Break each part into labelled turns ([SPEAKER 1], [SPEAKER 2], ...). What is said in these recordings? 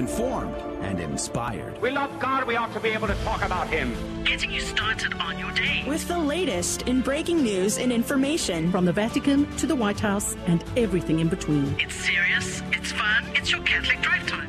[SPEAKER 1] informed and inspired.
[SPEAKER 2] We love God, we ought to be able to talk about Him.
[SPEAKER 3] Getting you started on your day.
[SPEAKER 4] With the latest in breaking news and information
[SPEAKER 5] from the Vatican to the White House and everything in between.
[SPEAKER 3] It's serious, it's fun, it's your Catholic Drive Time.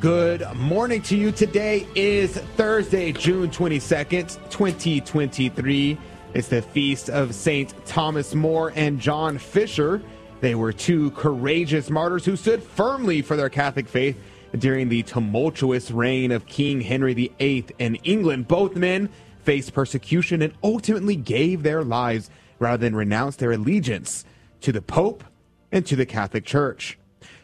[SPEAKER 6] Good morning to you. Today is Thursday, June 22nd, 2023. It's the feast of St. Thomas More and John Fisher. They were two courageous martyrs who stood firmly for their Catholic faith during the tumultuous reign of King Henry VIII in England. Both men faced persecution and ultimately gave their lives rather than renounce their allegiance to the Pope and to the Catholic Church.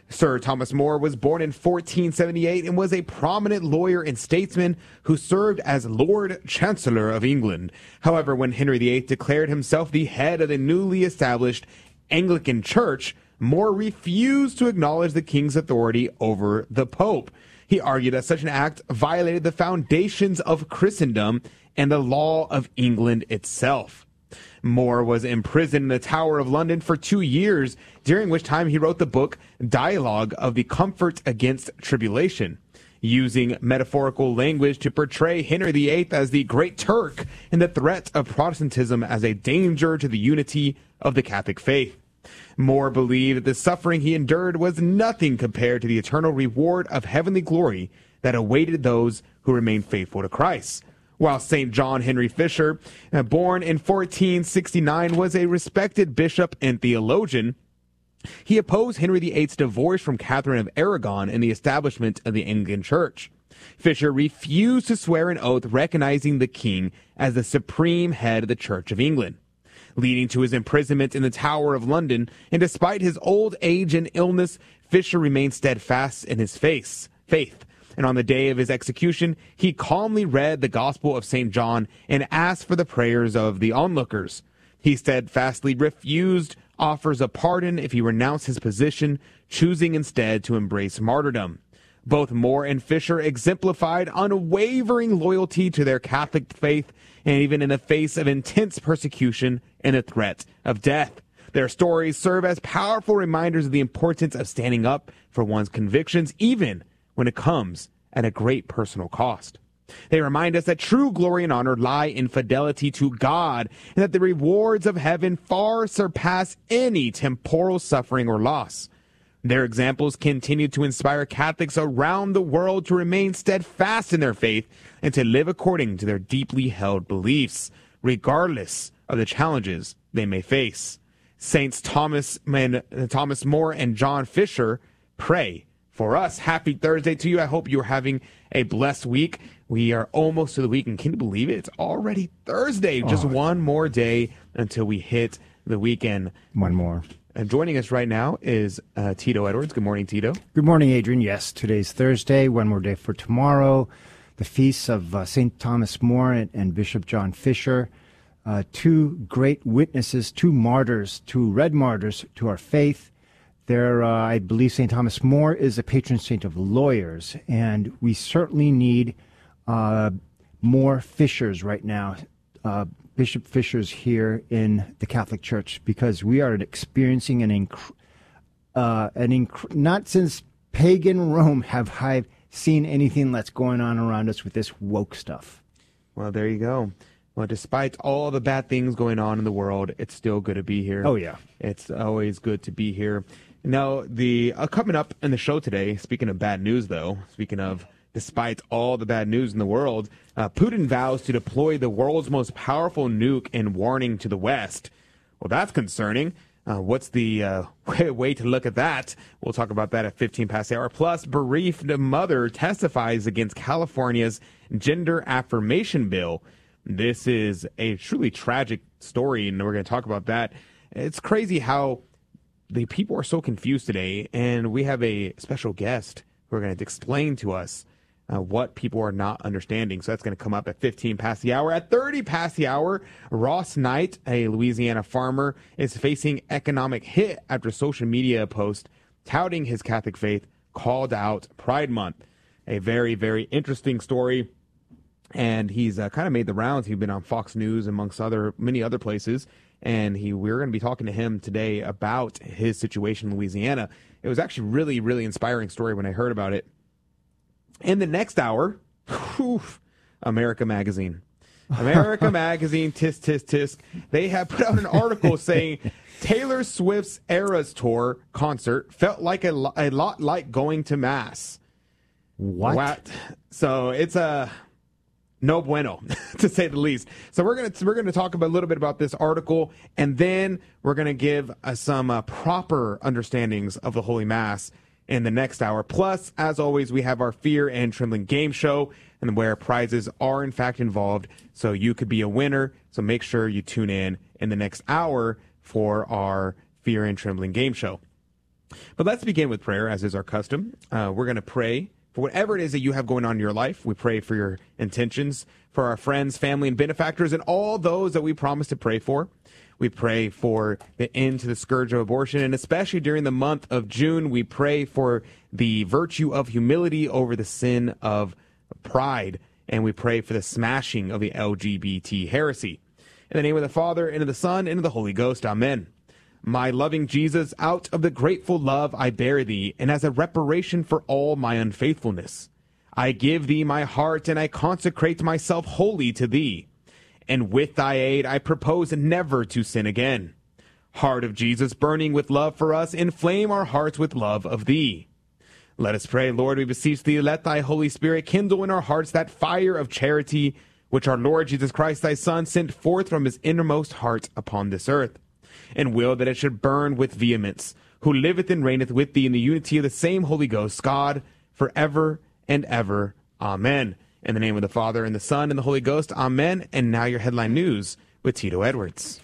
[SPEAKER 6] Sir Thomas More was born in 1478 and was a prominent lawyer and statesman who served as Lord Chancellor of England. However, when Henry VIII declared himself the head of the newly established Anglican Church, More refused to acknowledge the king's authority over the Pope. He argued that such an act violated the foundations of Christendom and the law of England itself. More was imprisoned in the Tower of London for two years, during which time he wrote the book Dialogue of the Comfort Against Tribulation, using metaphorical language to portray Henry VIII as the Great Turk and the threat of Protestantism as a danger to the unity of the Catholic faith. More believed that the suffering he endured was nothing compared to the eternal reward of heavenly glory that awaited those who remained faithful to Christ. While St. John Henry Fisher, uh, born in 1469, was a respected bishop and theologian, he opposed Henry VIII's divorce from Catherine of Aragon and the establishment of the Anglican Church. Fisher refused to swear an oath recognizing the king as the supreme head of the Church of England, leading to his imprisonment in the Tower of London. And despite his old age and illness, Fisher remained steadfast in his face, faith. And on the day of his execution, he calmly read the Gospel of St. John and asked for the prayers of the onlookers. He steadfastly refused offers of pardon if he renounced his position, choosing instead to embrace martyrdom. Both More and Fisher exemplified unwavering loyalty to their Catholic faith, and even in the face of intense persecution and the threat of death. Their stories serve as powerful reminders of the importance of standing up for one's convictions, even when it comes at a great personal cost. They remind us that true glory and honor lie in fidelity to God, and that the rewards of heaven far surpass any temporal suffering or loss. Their examples continue to inspire Catholics around the world to remain steadfast in their faith and to live according to their deeply held beliefs, regardless of the challenges they may face. Saints Thomas, and, Thomas More and John Fisher pray for us. Happy Thursday to you. I hope you're having a blessed week. We are almost to the weekend. Can you believe it? It's already Thursday. Just oh. one more day until we hit the weekend.
[SPEAKER 7] One more.
[SPEAKER 6] And joining us right now is uh, Tito Edwards. Good morning, Tito.
[SPEAKER 7] Good morning, Adrian. Yes, today's Thursday. One more day for tomorrow. The feasts of uh, St. Thomas More and, and, Bishop John Fisher. Uh, two great witnesses, two martyrs, two red martyrs to our faith. There, uh, I believe St. Thomas More is a patron saint of lawyers, and we certainly need uh, more Fishers right now. Uh, Bishop Fisher's here in the Catholic Church because we are experiencing an inc- uh, an inc- not since pagan Rome have I seen anything that's going on around us with this woke stuff.
[SPEAKER 6] Well, there you go. Well, despite all the bad things going on in the world, it's still good to be here.
[SPEAKER 7] Oh yeah,
[SPEAKER 6] it's always good to be here. Now, the uh, coming up in the show today. Speaking of bad news, though, speaking of Despite all the bad news in the world, uh, Putin vows to deploy the world's most powerful nuke in warning to the West. Well, that's concerning. Uh, what's the uh, way, way, to look at that? We'll talk about that at 15 past the hour. Plus, bereaved mother testifies against California's gender affirmation bill. This is a truly tragic story, and we're going to talk about that. It's crazy how the people are so confused today, and we have a special guest who are going to explain to us uh, what people are not understanding. So that's going to come up at 15 past the hour. At 30 past the hour, Ross Knight, a Louisiana farmer, is facing economic hit after social media post touting his Catholic faith called out Pride Month. A very, very interesting story. And he's uh, kind of made the rounds. He's been on Fox News amongst other many other places. And he we're going to be talking to him today about his situation in Louisiana. It was actually really, really inspiring story when I heard about it In the next hour, whew, America Magazine. America Magazine, tisk, tisk, tisk. They have put out an article saying Taylor Swift's Eras Tour concert felt like a, lo- a lot like going to Mass.
[SPEAKER 7] What?
[SPEAKER 6] So it's a no bueno, to say the least. So we're gonna we're gonna talk about, a little bit about this article, and then we're gonna give uh, some uh, proper understandings of the Holy Mass in the next hour. Plus, as always, we have our Fear and Trembling game show, and where prizes are in fact involved. So you could be a winner. So make sure you tune in in the next hour for our Fear and Trembling game show. But let's begin with prayer, as is our custom. Uh, we're going to pray for whatever it is that you have going on in your life. We pray for your intentions, for our friends, family, and benefactors, and all those that we promise to pray for. We pray for the end to the scourge of abortion, and especially during the month of June, we pray for the virtue of humility over the sin of pride, and we pray for the smashing of the LGBT heresy. In the name of the Father, and of the Son, and of the Holy Ghost. Amen. My loving Jesus, out of the grateful love I bear thee, and as a reparation for all my unfaithfulness, I give thee my heart, and I consecrate myself wholly to thee. And with thy aid, I propose never to sin again. Heart of Jesus, burning with love for us, inflame our hearts with love of thee. Let us pray, Lord, we beseech thee, let thy Holy Spirit kindle in our hearts that fire of charity which our Lord Jesus Christ, thy Son, sent forth from his innermost heart upon this earth and will that it should burn with vehemence, who liveth and reigneth with thee in the unity of the same Holy Ghost, God, for ever and ever. Amen. In the name of the Father, and the Son, and the Holy Ghost. Amen. And now your headline news with Tito Edwards.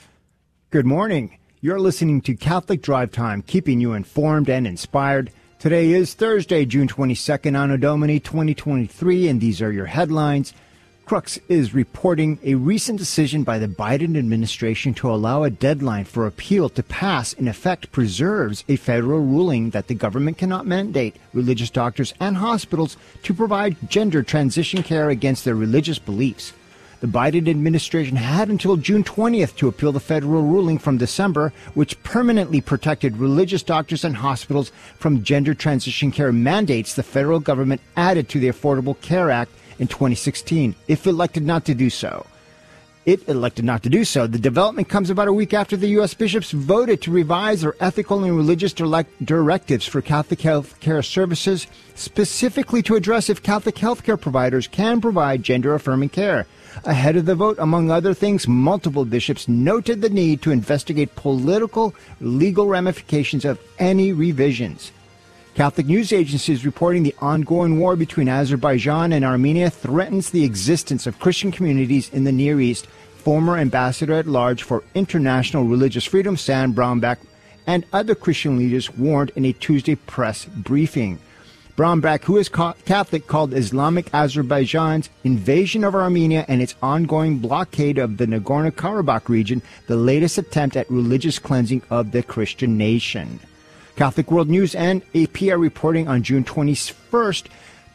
[SPEAKER 7] Good morning. You're listening to Catholic Drive Time, keeping you informed and inspired. Today is Thursday, June 22nd, Anno Domini 2023, and these are your headlines. Crux is reporting a recent decision by the Biden administration to allow a deadline for appeal to pass, in effect, preserves a federal ruling that the government cannot mandate religious doctors and hospitals to provide gender transition care against their religious beliefs. The Biden administration had until June 20th to appeal the federal ruling from December, which permanently protected religious doctors and hospitals from gender transition care mandates the federal government added to the Affordable Care Act in 2016, if elected not to do so. It elected not to do so. The development comes about a week after the U.S. bishops voted to revise their ethical and religious directives for Catholic health care services, specifically to address if Catholic health care providers can provide gender affirming care. Ahead of the vote, among other things, multiple bishops noted the need to investigate political, legal ramifications of any revisions. Catholic news agencies reporting the ongoing war between Azerbaijan and Armenia threatens the existence of Christian communities in the Near East. Former ambassador at large for international religious freedom, Sam Brownback, and other Christian leaders warned in a Tuesday press briefing. Brownback, who is Catholic, called Islamic Azerbaijan's invasion of Armenia and its ongoing blockade of the Nagorno Karabakh region the latest attempt at religious cleansing of the Christian nation. Catholic World News and AP are reporting on June 21st,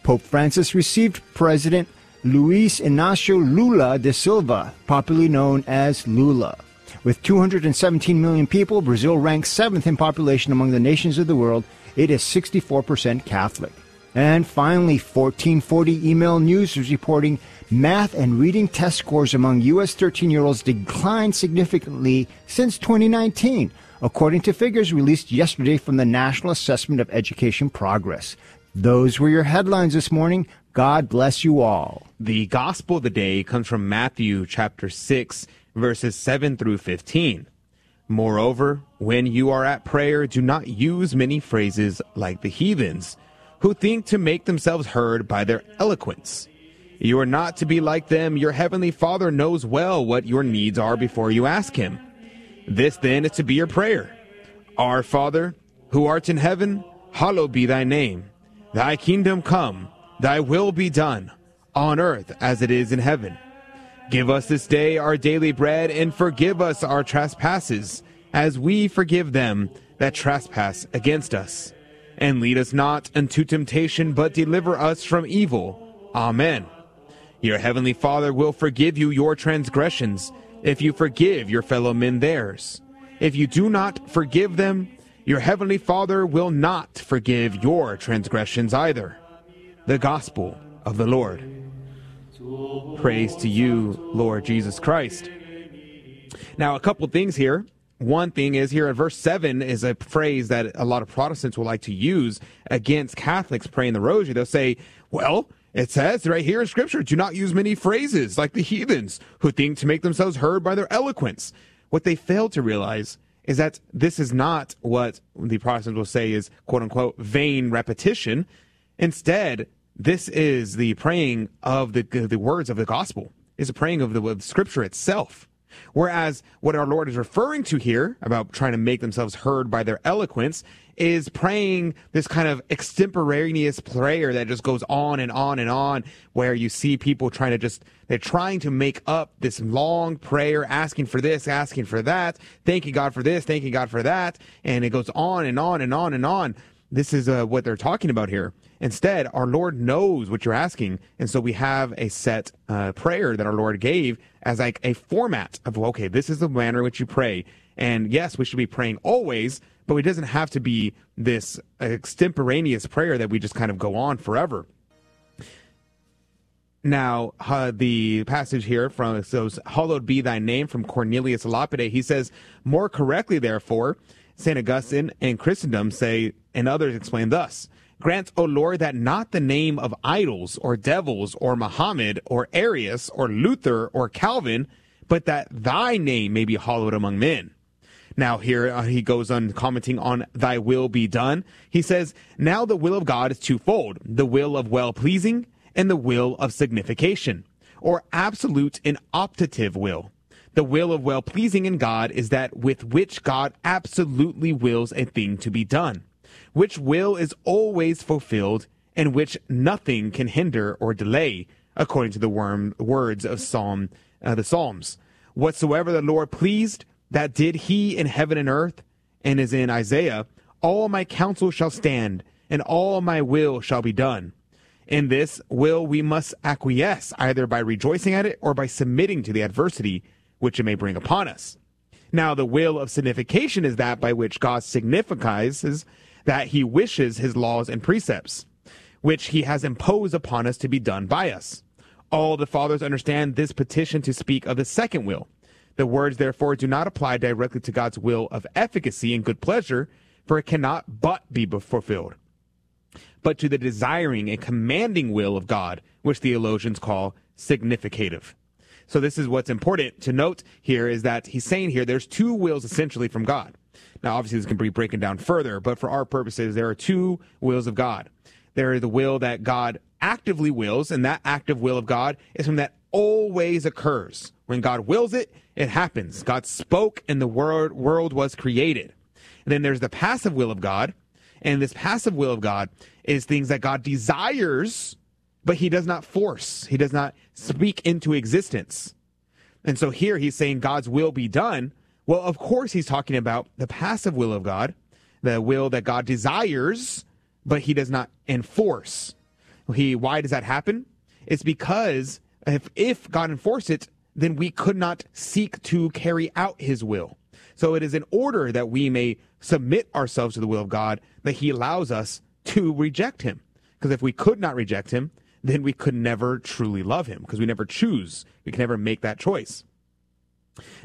[SPEAKER 7] Pope Francis received President Luis Inacio Lula da Silva, popularly known as Lula. With 217 million people, Brazil ranks seventh in population among the nations of the world it is 64% Catholic. And finally, 1440 Email News is reporting math and reading test scores among U.S. 13 year olds declined significantly since 2019, according to figures released yesterday from the National Assessment of Education Progress. Those were your headlines this morning. God bless you all.
[SPEAKER 6] The gospel of the day comes from Matthew chapter 6, verses 7 through 15. Moreover, when you are at prayer, do not use many phrases like the heathens, who think to make themselves heard by their eloquence. You are not to be like them. Your heavenly Father knows well what your needs are before you ask Him. This then is to be your prayer. Our Father, who art in heaven, hallowed be thy name. Thy kingdom come, thy will be done, on earth as it is in heaven. Give us this day our daily bread, and forgive us our trespasses, as we forgive them that trespass against us. And lead us not into temptation, but deliver us from evil. Amen. Your heavenly Father will forgive you your transgressions, if you forgive your fellow men theirs. If you do not forgive them, your heavenly Father will not forgive your transgressions either. the gospel of the Lord. Praise to you, Lord Jesus Christ. Now, a couple things here. One thing is here in verse 7 is a phrase that a lot of Protestants will like to use against Catholics praying the rosary. They'll say, well, it says right here in Scripture, do not use many phrases like the heathens who think to make themselves heard by their eloquence. What they fail to realize is that this is not what the Protestants will say is quote unquote vain repetition. Instead, this is the praying of the, the words of the gospel, is a praying of the, of the scripture itself. Whereas what our Lord is referring to here about trying to make themselves heard by their eloquence is praying this kind of extemporaneous prayer that just goes on and on and on, where you see people trying to just, they're trying to make up this long prayer, asking for this, asking for that, thanking God for this, thanking God for that. And it goes on and on and on and on. This is uh, what they're talking about here. Instead, our Lord knows what you're asking. And so we have a set uh, prayer that our Lord gave as like a format of, okay, this is the manner in which you pray. And yes, we should be praying always, but it doesn't have to be this extemporaneous prayer that we just kind of go on forever. Now, uh, the passage here from says, "Hallowed be thy name" from Cornelius Lapide. He says, more correctly, therefore, Saint Augustine and Chrysostom say, and others explain thus: Grant, O Lord, that not the name of idols or devils or Muhammad or Arius or Luther or Calvin, but that thy name may be hallowed among men. Now here uh, he goes on commenting on thy will be done. He says, now the will of God is twofold, the will of well pleasing and the will of signification, or absolute and optative will. The will of well pleasing in God is that with which God absolutely wills a thing to be done which will is always fulfilled, and which nothing can hinder or delay, according to the worm, words of Psalm, uh, the Psalms. Whatsoever the Lord pleased, that did he in heaven and earth, and is in Isaiah, all my counsel shall stand, and all my will shall be done. In this will we must acquiesce, either by rejoicing at it or by submitting to the adversity which it may bring upon us. Now, the will of signification is that by which God signifies that he wishes his laws and precepts, which he has imposed upon us to be done by us. All the fathers understand this petition to speak of the second will. The words, therefore, do not apply directly to God's will of efficacy and good pleasure, for it cannot but be fulfilled, but to the desiring and commanding will of God, which theologians call significative. So this is what's important to note here is that he's saying here there's two wills essentially from God. Now, obviously, this can be broken down further, but for our purposes, there are two wills of God. There is the will that God actively wills, and that active will of God is something that always occurs. When God wills it, it happens. God spoke, and the world, world was created. And then there's the passive will of God, and this passive will of God is things that God desires, but he does not force. He does not speak into existence. And so here he's saying God's will be done, well, of course, he's talking about the passive will of God, the will that God desires, but he does not enforce. He, why does that happen? It's because if, if God enforced it, then we could not seek to carry out his will. So it is in order that we may submit ourselves to the will of God that he allows us to reject him. Because if we could not reject him, then we could never truly love him because we never choose. We can never make that choice.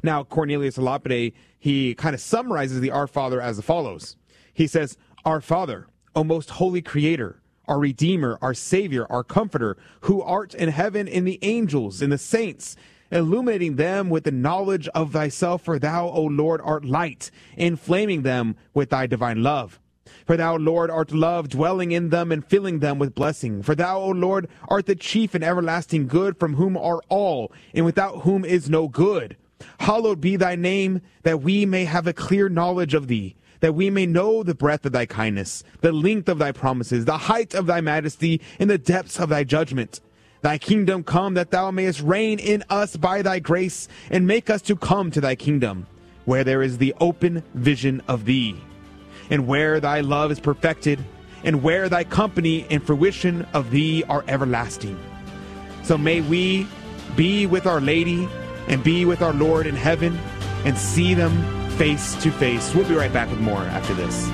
[SPEAKER 6] Now, Cornelius Lapide, he kind of summarizes the Our Father as follows. He says, Our Father, O most holy creator, our Redeemer, our Savior, our Comforter, who art in heaven in the angels, in the saints, illuminating them with the knowledge of thyself, for thou, O Lord, art light, inflaming them with thy divine love. For thou, Lord, art love, dwelling in them and filling them with blessing. For thou, O Lord, art the chief and everlasting good, from whom are all, and without whom is no good. Hallowed be thy name, that we may have a clear knowledge of thee, that we may know the breadth of thy kindness, the length of thy promises, the height of thy majesty, and the depths of thy judgment. Thy kingdom come, that thou mayest reign in us by thy grace, and make us to come to thy kingdom, where there is the open vision of thee, and where thy love is perfected, and where thy company and fruition of thee are everlasting. So may we be with Our Lady and be with our Lord in heaven and see them face to face. We'll be right back with more after this.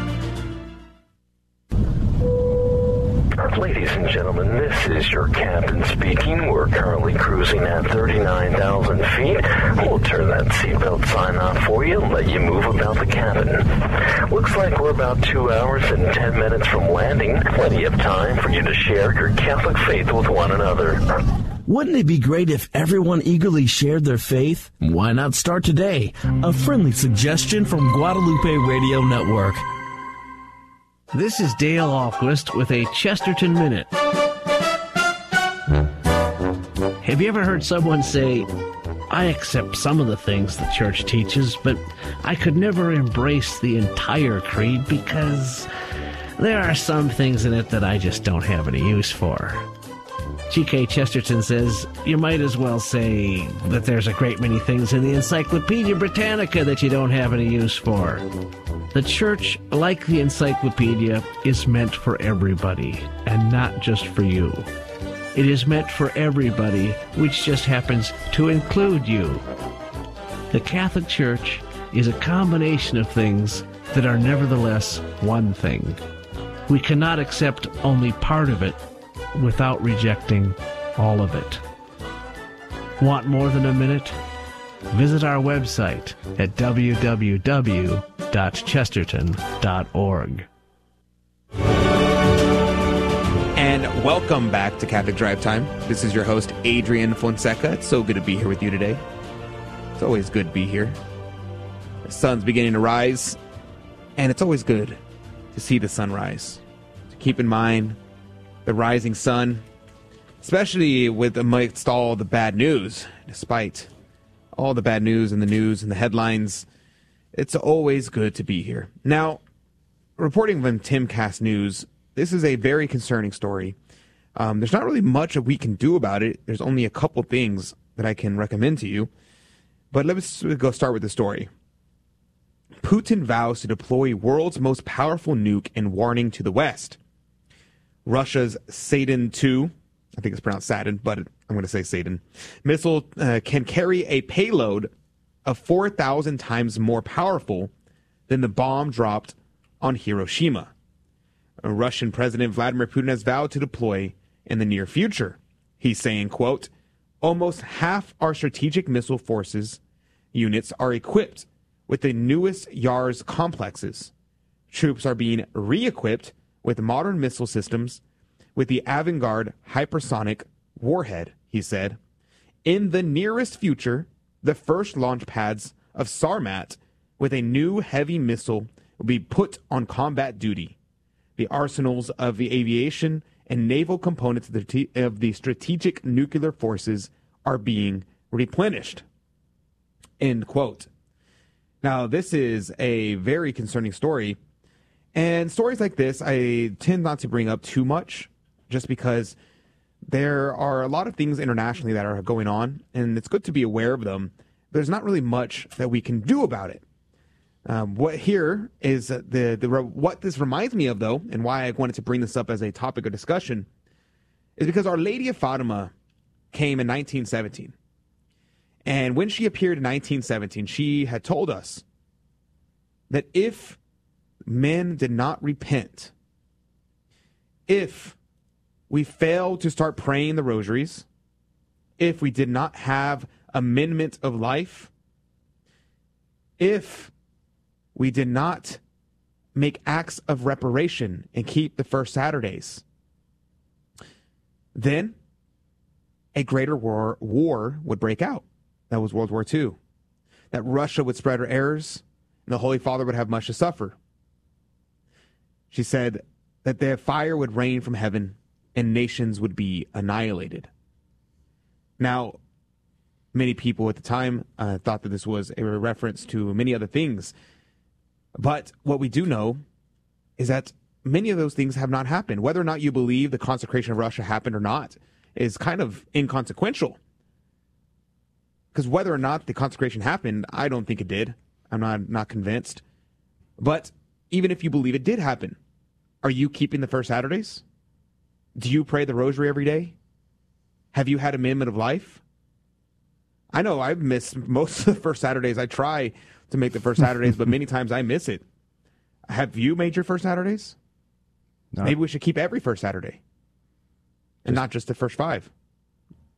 [SPEAKER 8] Ladies and gentlemen, this is your captain speaking. We're currently cruising at 39,000 feet. We'll turn that seatbelt sign off for you and let you move about the cabin. Looks like we're about two hours and 10 minutes from landing. Plenty of time for you to share your Catholic faith with one another.
[SPEAKER 9] Wouldn't it be great if everyone eagerly shared their faith? Why not start today? A friendly suggestion from Guadalupe Radio Network.
[SPEAKER 10] This is Dale Ahlquist with a Chesterton Minute. Have you ever heard someone say, I accept some of the things the church teaches, but I could never embrace the entire creed because there are some things in it that I just don't have any use for? G.K. Chesterton says, You might as well say that there's a great many things in the Encyclopedia Britannica that you don't have any use for. The church, like the encyclopedia, is meant for everybody, and not just for you. It is meant for everybody, which just happens to include you. The Catholic Church is a combination of things that are nevertheless one thing. We cannot accept only part of it without rejecting all of it. Want more than a minute? Visit our website at www.chesterton.org.
[SPEAKER 6] And welcome back to Catholic Drive Time. This is your host, Adrian Fonseca. It's so good to be here with you today. It's always good to be here. The sun's beginning to rise, and it's always good to see the sunrise. To keep in mind the rising sun, especially with amidst all the bad news, despite all the bad news in the news and the headlines, it's always good to be here. Now, reporting from Timcast News, this is a very concerning story. Um, there's not really much that we can do about it. There's only a couple things that I can recommend to you. But let's go start with the story. Putin vows to deploy world's most powerful nuke in warning to the West. Russia's Satan 2, I think it's pronounced Saturn, but I'm going to say Satan, missile uh, can carry a payload of 4,000 times more powerful than the bomb dropped on Hiroshima. Russian President Vladimir Putin has vowed to deploy in the near future. He's saying, quote, almost half our strategic missile forces units are equipped with the newest YARS complexes. Troops are being re-equipped with modern missile systems with the Avangard hypersonic warhead, he said. In the nearest future, the first launch pads of Sarmat with a new heavy missile will be put on combat duty. The arsenals of the aviation and naval components of the, of the strategic nuclear forces are being replenished. End quote. Now, this is a very concerning story. And stories like this, I tend not to bring up too much just because there are a lot of things internationally that are going on, and it's good to be aware of them. There's not really much that we can do about it. Um, what here is the the what this reminds me of, though, and why I wanted to bring this up as a topic of discussion, is because Our Lady of Fatima came in 1917, and when she appeared in 1917, she had told us that if men did not repent, if we failed to start praying the rosaries, if we did not have amendment of life, if we did not make acts of reparation and keep the first Saturdays, then a greater war, war would break out. That was World War II. That Russia would spread her errors and the Holy Father would have much to suffer. She said that the fire would rain from heaven and nations would be annihilated. Now, many people at the time uh, thought that this was a reference to many other things. But what we do know is that many of those things have not happened. Whether or not you believe the consecration of Russia happened or not is kind of inconsequential. Because whether or not the consecration happened, I don't think it did. I'm not not convinced. But even if you believe it did happen, are you keeping the first Saturdays? Do you pray the rosary every day? Have you had a amendment of life? I know I've missed most of the first Saturdays. I try to make the first Saturdays, but many times I miss it. Have you made your first Saturdays?
[SPEAKER 7] No.
[SPEAKER 6] Maybe we should keep every first Saturday. and not just the first five.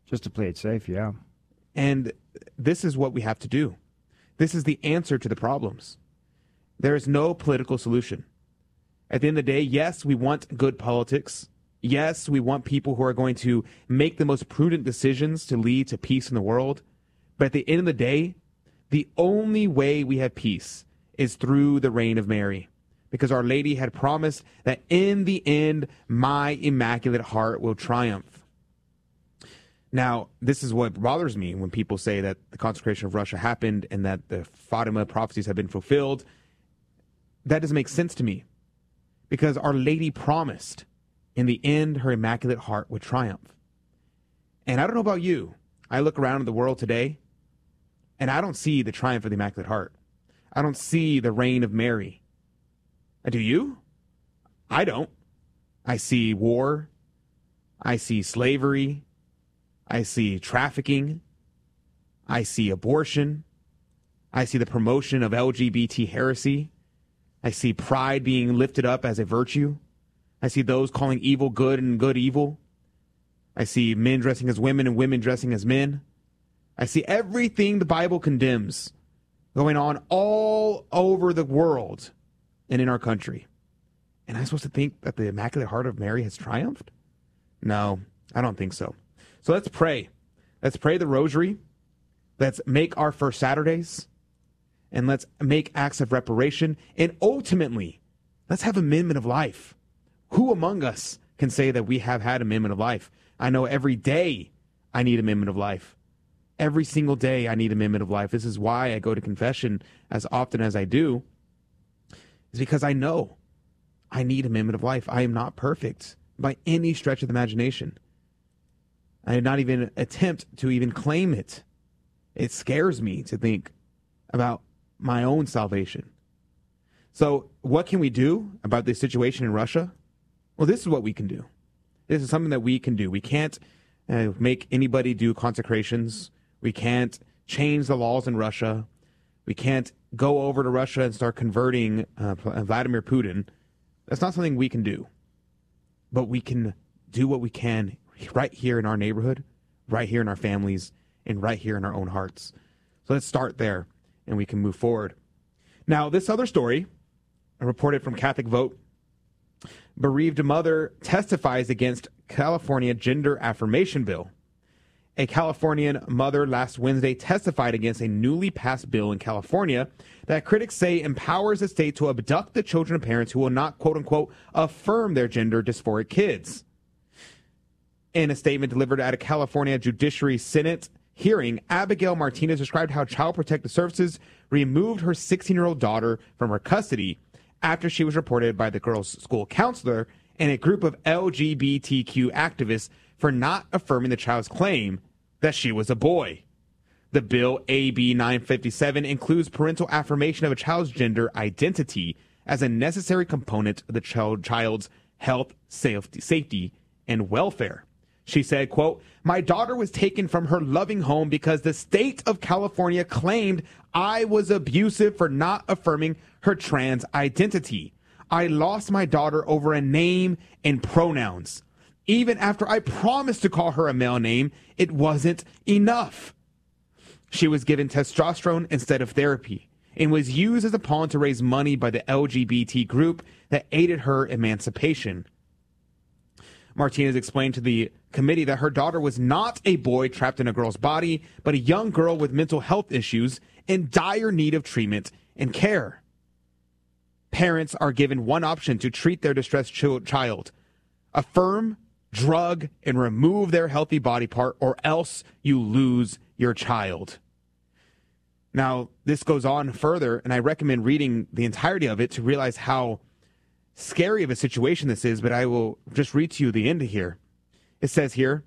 [SPEAKER 7] Just to play it safe, yeah.
[SPEAKER 6] And this is what we have to do. This is the answer to the problems. There is no political solution. At the end of the day, yes, we want good politics. Yes, we want people who are going to make the most prudent decisions to lead to peace in the world. But at the end of the day, the only way we have peace is through the reign of Mary. Because Our Lady had promised that in the end, my immaculate heart will triumph. Now, this is what bothers me when people say that the consecration of Russia happened and that the Fatima prophecies have been fulfilled. That doesn't make sense to me because Our Lady promised in the end her immaculate heart would triumph. And I don't know about you. I look around the world today and I don't see the triumph of the immaculate heart. I don't see the reign of Mary. Do you? I don't. I see war. I see slavery. I see trafficking. I see abortion. I see the promotion of LGBT heresy. I see pride being lifted up as a virtue. I see those calling evil good and good evil. I see men dressing as women and women dressing as men. I see everything the Bible condemns going on all over the world and in our country. And I'm supposed to think that the Immaculate Heart of Mary has triumphed? No, I don't think so. So let's pray. Let's pray the rosary. Let's make our first Saturdays. And let's make acts of reparation. And ultimately, let's have amendment of life. Who among us can say that we have had amendment of life? I know every day I need amendment of life. Every single day I need amendment of life. This is why I go to confession as often as I do. Is because I know I need amendment of life. I am not perfect by any stretch of the imagination. I did not even attempt to even claim it. It scares me to think about my own salvation. So, what can we do about this situation in Russia? Well, this is what we can do. This is something that we can do. We can't uh, make anybody do consecrations. We can't change the laws in Russia. We can't go over to Russia and start converting uh, Vladimir Putin. That's not something we can do. But we can do what we can right here in our neighborhood, right here in our families, and right here in our own hearts. So let's start there and we can move forward. Now, this other story, reported from Catholic Vote, bereaved mother testifies against California gender affirmation bill. A Californian mother last Wednesday testified against a newly passed bill in California that critics say empowers the state to abduct the children of parents who will not, quote unquote, affirm their gender dysphoric kids. In a statement delivered at a California Judiciary Senate hearing, Abigail Martinez described how Child Protective Services removed her 16 year old daughter from her custody after she was reported by the girl's school counselor and a group of LGBTQ activists for not affirming the child's claim that she was a boy. The bill AB 957 includes parental affirmation of a child's gender identity as a necessary component of the child, child's health, safety, safety, and welfare. She said, quote, My daughter was taken from her loving home because the state of California claimed I was abusive for not affirming her trans identity. I lost my daughter over a name and pronouns. Even after I promised to call her a male name, it wasn't enough. She was given testosterone instead of therapy and was used as a pawn to raise money by the LGBT group that aided her emancipation. Martinez explained to the committee that her daughter was not a boy trapped in a girl's body, but a young girl with mental health issues in dire need of treatment and care. Parents are given one option to treat their distressed child affirm drug, and remove their healthy body part, or else you lose your child. Now, this goes on further, and I recommend reading the entirety of it to realize how scary of a situation this is, but I will just read to you the end of here. It says here,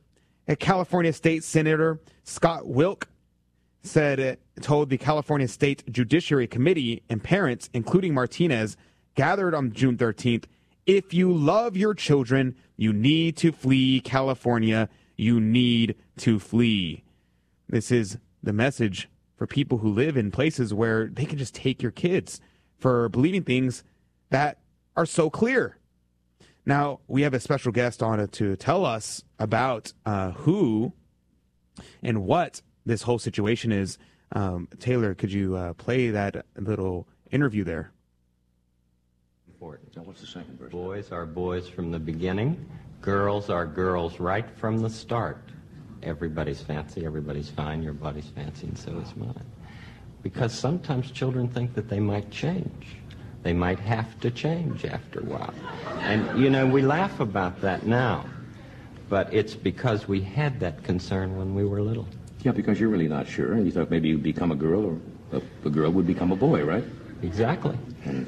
[SPEAKER 6] a California State Senator Scott Wilk said told the California State Judiciary Committee and parents, including Martinez, gathered on June 13th if you love your children, you need to flee California. You need to flee. This is the message for people who live in places where they can just take your kids for believing things that are so clear. Now, we have a special guest on to tell us about uh, who and what this whole situation is. Um, Taylor, could you uh, play that little interview there?
[SPEAKER 11] Now, what's the second verse? Boys are boys from the beginning. Girls are girls right from the start. Everybody's fancy, everybody's fine, your body's fancy, and so is mine. Because sometimes children think that they might change. They might have to change after a while. And, you know, we laugh about that now. But it's because we had that concern when we were little.
[SPEAKER 12] Yeah, because you're really not sure, and you thought maybe you'd become a girl, or a, a girl would become a boy, right?
[SPEAKER 11] Exactly.
[SPEAKER 12] And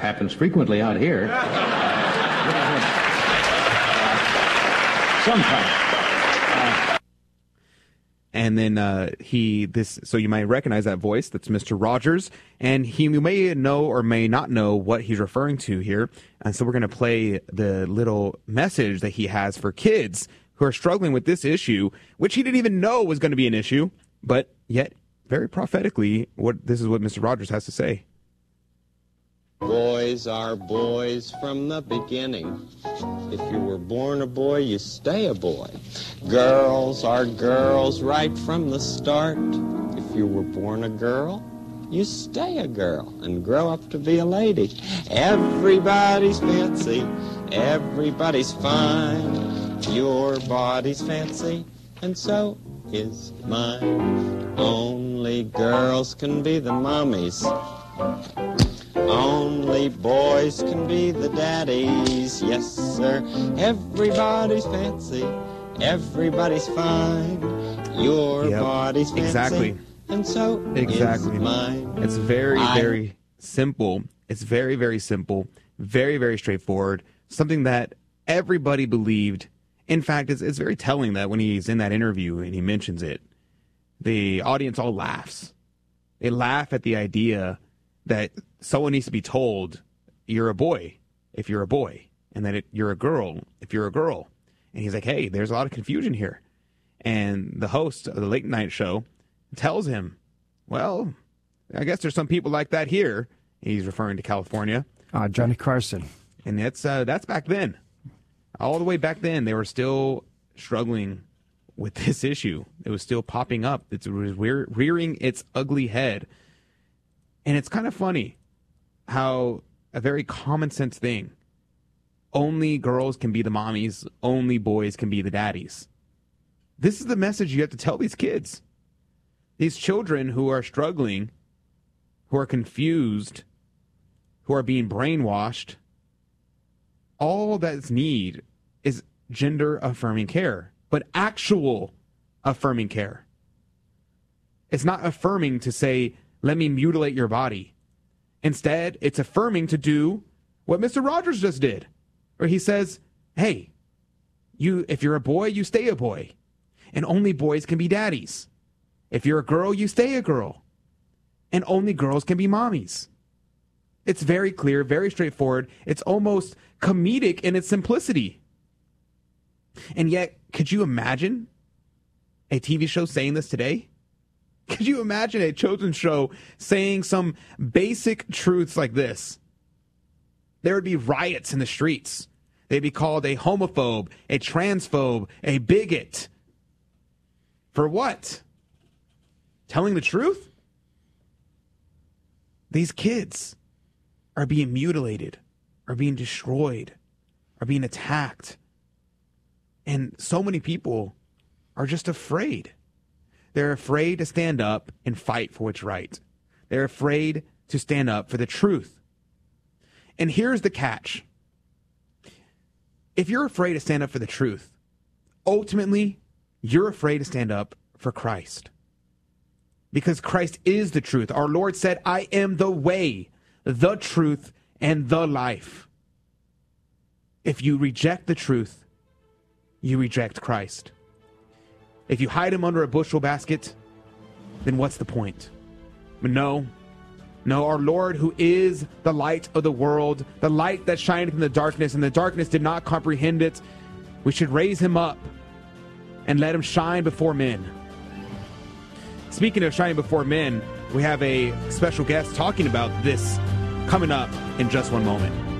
[SPEAKER 12] happens frequently out here. Sometimes.
[SPEAKER 6] And then uh, he this so you might recognize that voice. That's mr rogers. And he you may know or may not know what he's referring to here. And so we're going to play the little message that he has for kids who are struggling with this issue which he didn't even know was going to be an issue but yet very prophetically what this is what mr rogers has to say
[SPEAKER 13] Boys are boys from the beginning. If you were born a boy, you stay a boy. Girls are girls right from the start. If you were born a girl, you stay a girl and grow up to be a lady. Everybody's fancy, everybody's fine. Your body's fancy, and so is mine. Only girls can be the mommies. Boys can be the daddies, yes sir. Everybody's fancy, everybody's fine. Your
[SPEAKER 6] Yep,
[SPEAKER 13] body's fancy,
[SPEAKER 6] exactly.
[SPEAKER 13] and so
[SPEAKER 6] exactly.
[SPEAKER 13] is mine.
[SPEAKER 6] it's very
[SPEAKER 13] I-
[SPEAKER 6] very simple. It's very very simple. Very very straightforward. Something that everybody believed. In fact it's, it's very telling that when he's in that interview and he mentions it the audience all laughs. They laugh at the idea that someone needs to be told you're a boy if you're a boy and that it, you're a girl if you're a girl and he's like hey there's a lot of confusion here and the host of the late night show tells him well I guess there's some people like that here. He's referring to California.
[SPEAKER 7] Uh, Johnny Carson.
[SPEAKER 6] And that's uh, that's back then. All the way back then, they were still struggling with this issue. It was still popping up. It was rearing its ugly head. And it's kind of funny how a very common sense thing only girls can be the mommies, only boys can be the daddies. This is the message you have to tell these kids. These children who are struggling who are confused, who are being brainwashed, all that's need is gender affirming care, but actual affirming care. It's not affirming to say, let me mutilate your body. Instead, it's affirming to do what Mr. Rogers just did, where he says, hey, you if you're a boy, you stay a boy. And only boys can be daddies. If you're a girl, you stay a girl and only girls can be mommies. It's very clear, very straightforward. It's almost comedic in its simplicity. And yet, could you imagine a TV show saying this today? Could you imagine a children's show saying some basic truths like this? There would be riots in the streets. They'd be called a homophobe, a transphobe, a bigot. For what? Telling the truth? These kids are being mutilated, are being destroyed, are being attacked. And so many people are just afraid. They're afraid to stand up and fight for what's right. They're afraid to stand up for the truth. And here's the catch if you're afraid to stand up for the truth, ultimately, you're afraid to stand up for Christ because Christ is the truth. Our Lord said, I am the way, the truth, and the life. If you reject the truth, you reject Christ. If you hide him under a bushel basket, then what's the point? But no, no, our Lord, who is the light of the world, the light that shineth in the darkness, and the darkness did not comprehend it, we should raise him up and let him shine before men. Speaking of shining before men, we have a special guest talking about this coming up in just one moment.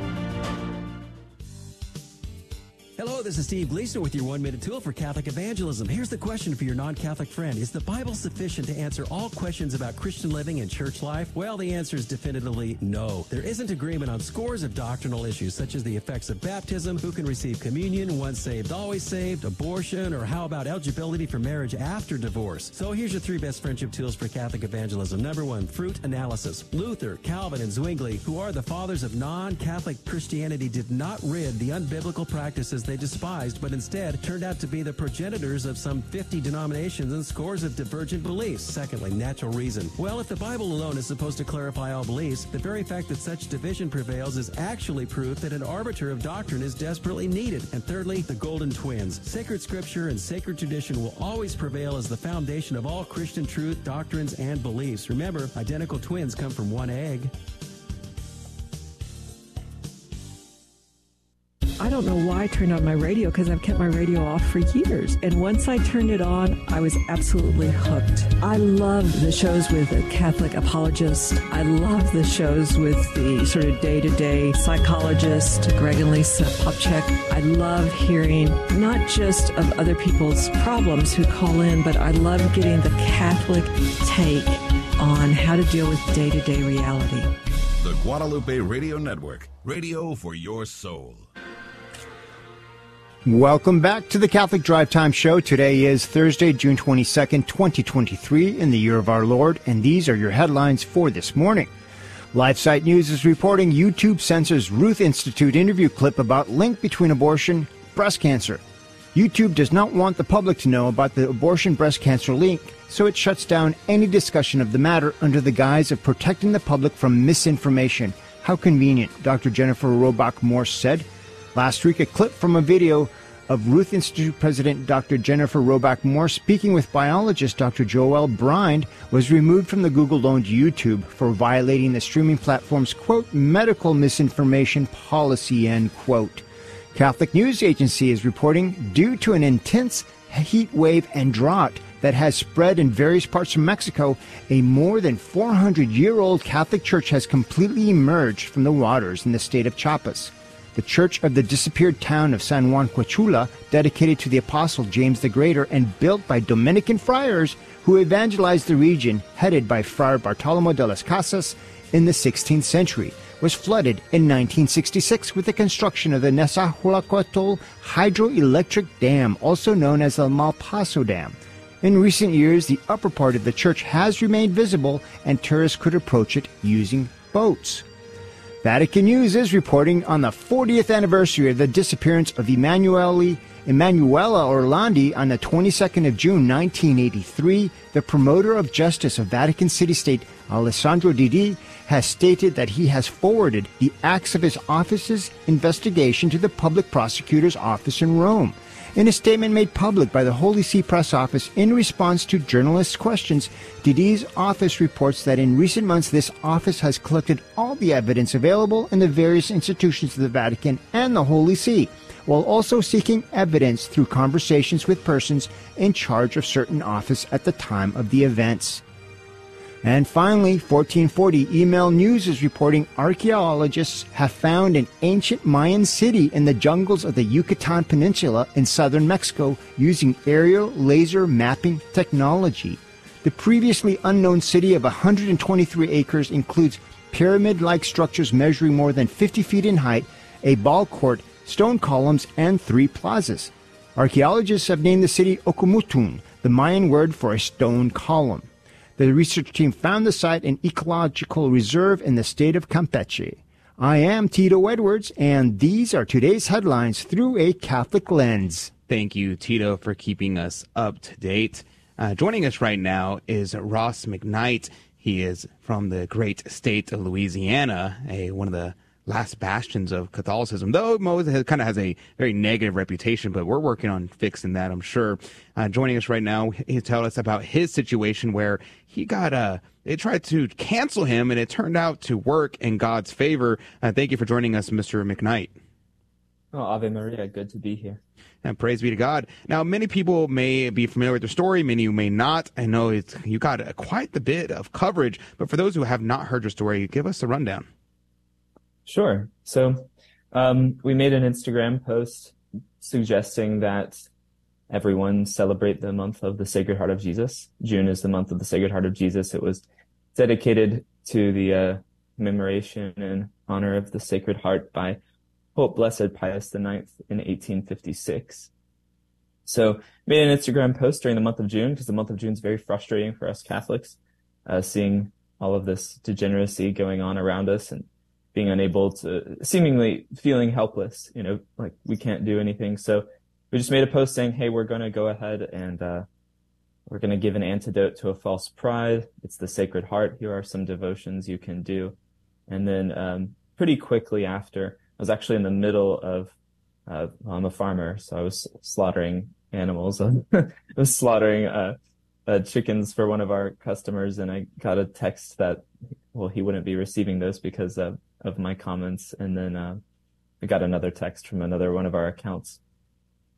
[SPEAKER 14] Hello, this is Steve Gleason with your one minute tool for Catholic evangelism. Here's the question for your non Catholic friend Is the Bible sufficient to answer all questions about Christian living and church life? Well, the answer is definitively no. There isn't agreement on scores of doctrinal issues, such as the effects of baptism, who can receive communion, once saved, always saved, abortion, or how about eligibility for marriage after divorce. So here's your three best friendship tools for Catholic evangelism. Number one, fruit analysis. Luther, Calvin, and Zwingli, who are the fathers of non Catholic Christianity, did not rid the unbiblical practices they despised, but instead turned out to be the progenitors of some 50 denominations and scores of divergent beliefs. Secondly, natural reason. Well, if the Bible alone is supposed to clarify all beliefs, the very fact that such division prevails is actually proof that an arbiter of doctrine is desperately needed. And thirdly, the golden twins. Sacred scripture and sacred tradition will always prevail as the foundation of all Christian truth, doctrines, and beliefs. Remember, identical twins come from one egg.
[SPEAKER 15] I don't know why I turned on my radio because I've kept my radio off for years. And once I turned it on, I was absolutely hooked. I love the shows with a Catholic apologist. I love the shows with the sort of day to day psychologist, Greg and Lisa Popcak. I love hearing not just of other people's problems who call in, but I love getting the Catholic take on how to deal with day to day reality.
[SPEAKER 1] The Guadalupe Radio Network, radio for your soul.
[SPEAKER 7] Welcome back to the Catholic Drive Time Show. Today is Thursday, June 22nd, 2023, in the year of our Lord, and these are your headlines for this morning. LifeSite News is reporting YouTube censors Ruth Institute interview clip about link between abortion, breast cancer. YouTube does not want the public to know about the abortion breast cancer link, so it shuts down any discussion of the matter under the guise of protecting the public from misinformation. How convenient, Dr. Jennifer Roback Morse said. Last week, a clip from a video of Ruth Institute President Dr. Jennifer Roback Morse speaking with biologist Dr. Joel Brind was removed from the Google owned YouTube for violating the streaming platform's quote medical misinformation policy end quote. Catholic News Agency is reporting due to an intense heat wave and drought that has spread in various parts of Mexico, a more than 400 year old Catholic church has completely emerged from the waters in the state of Chiapas the church of the disappeared town of San Juan Quechula, dedicated to the apostle James the Greater and built by Dominican friars who evangelized the region, headed by Friar Bartolomé de las Casas in the 16th century, was flooded in 1966 with the construction of the Nezahualcóyotl hydroelectric dam, also known as the Malpaso Dam. In recent years, the upper part of the church has remained visible and tourists could approach it using boats. Vatican News is reporting on the 40th anniversary of the disappearance of Emanuele, Emanuela Orlandi on the 22nd of June 1983. The promoter of justice of Vatican City State, Alessandro Diddi, has stated that he has forwarded the acts of his office's investigation to the public prosecutor's office in Rome. In a statement made public by the Holy See Press Office in response to journalists' questions, Diddi's office reports that in recent months this office has collected all the evidence available in the various institutions of the Vatican and the Holy See, while also seeking evidence through conversations with persons in charge of certain office at the time of the events. And finally, 1440 Email News is reporting archaeologists have found an ancient Mayan city in the jungles of the Yucatan Peninsula in southern Mexico using aerial laser mapping technology. The previously unknown city of 123 acres includes pyramid like structures measuring more than 50 feet in height, a ball court, stone columns, and three plazas. Archaeologists have named the city Ocomtún, the Mayan word for a stone column. The research team found the site an ecological reserve in the state of Campeche. I am Tito Edwards, and these are today's headlines through a Catholic lens.
[SPEAKER 6] Thank you, Tito, for keeping us up to date. Uh, joining us right now is Ross McKnight. He is from the great state of Louisiana, a one of the last bastions of Catholicism, though Moses kind of has a very negative reputation, but we're working on fixing that, I'm sure. Uh, joining us right now, he tell us about his situation where he got uh, they tried to cancel him, and it turned out to work in God's favor. Uh, thank you for joining us, Mr. McKnight.
[SPEAKER 16] Oh, Ave Maria, good to be here.
[SPEAKER 6] And praise be to God. Now, many people may be familiar with the story, many may not. I know it's, you got quite the bit of coverage, but for those who have not heard your story, give us a rundown.
[SPEAKER 16] Sure. So um, we made an Instagram post suggesting that everyone celebrate the month of the Sacred Heart of Jesus. June is the month of the Sacred Heart of Jesus. It was dedicated to the uh, commemoration and honor of the Sacred Heart by Pope Blessed Pius IX in 1856. So made an Instagram post during the month of June because the month of June is very frustrating for us Catholics, uh, seeing all of this degeneracy going on around us and being unable to, seemingly feeling helpless, you know, like we can't do anything. So we just made a post saying, hey, we're going to go ahead and uh, we're going to give an antidote to a false pride. It's the Sacred Heart. Here are some devotions you can do. And then um, pretty quickly after, I was actually in the middle of, uh, I'm a farmer, so I was slaughtering animals. I was slaughtering uh, uh, chickens for one of our customers, and I got a text that, well, he wouldn't be receiving those because of, of my comments. And then uh, I got another text from another one of our accounts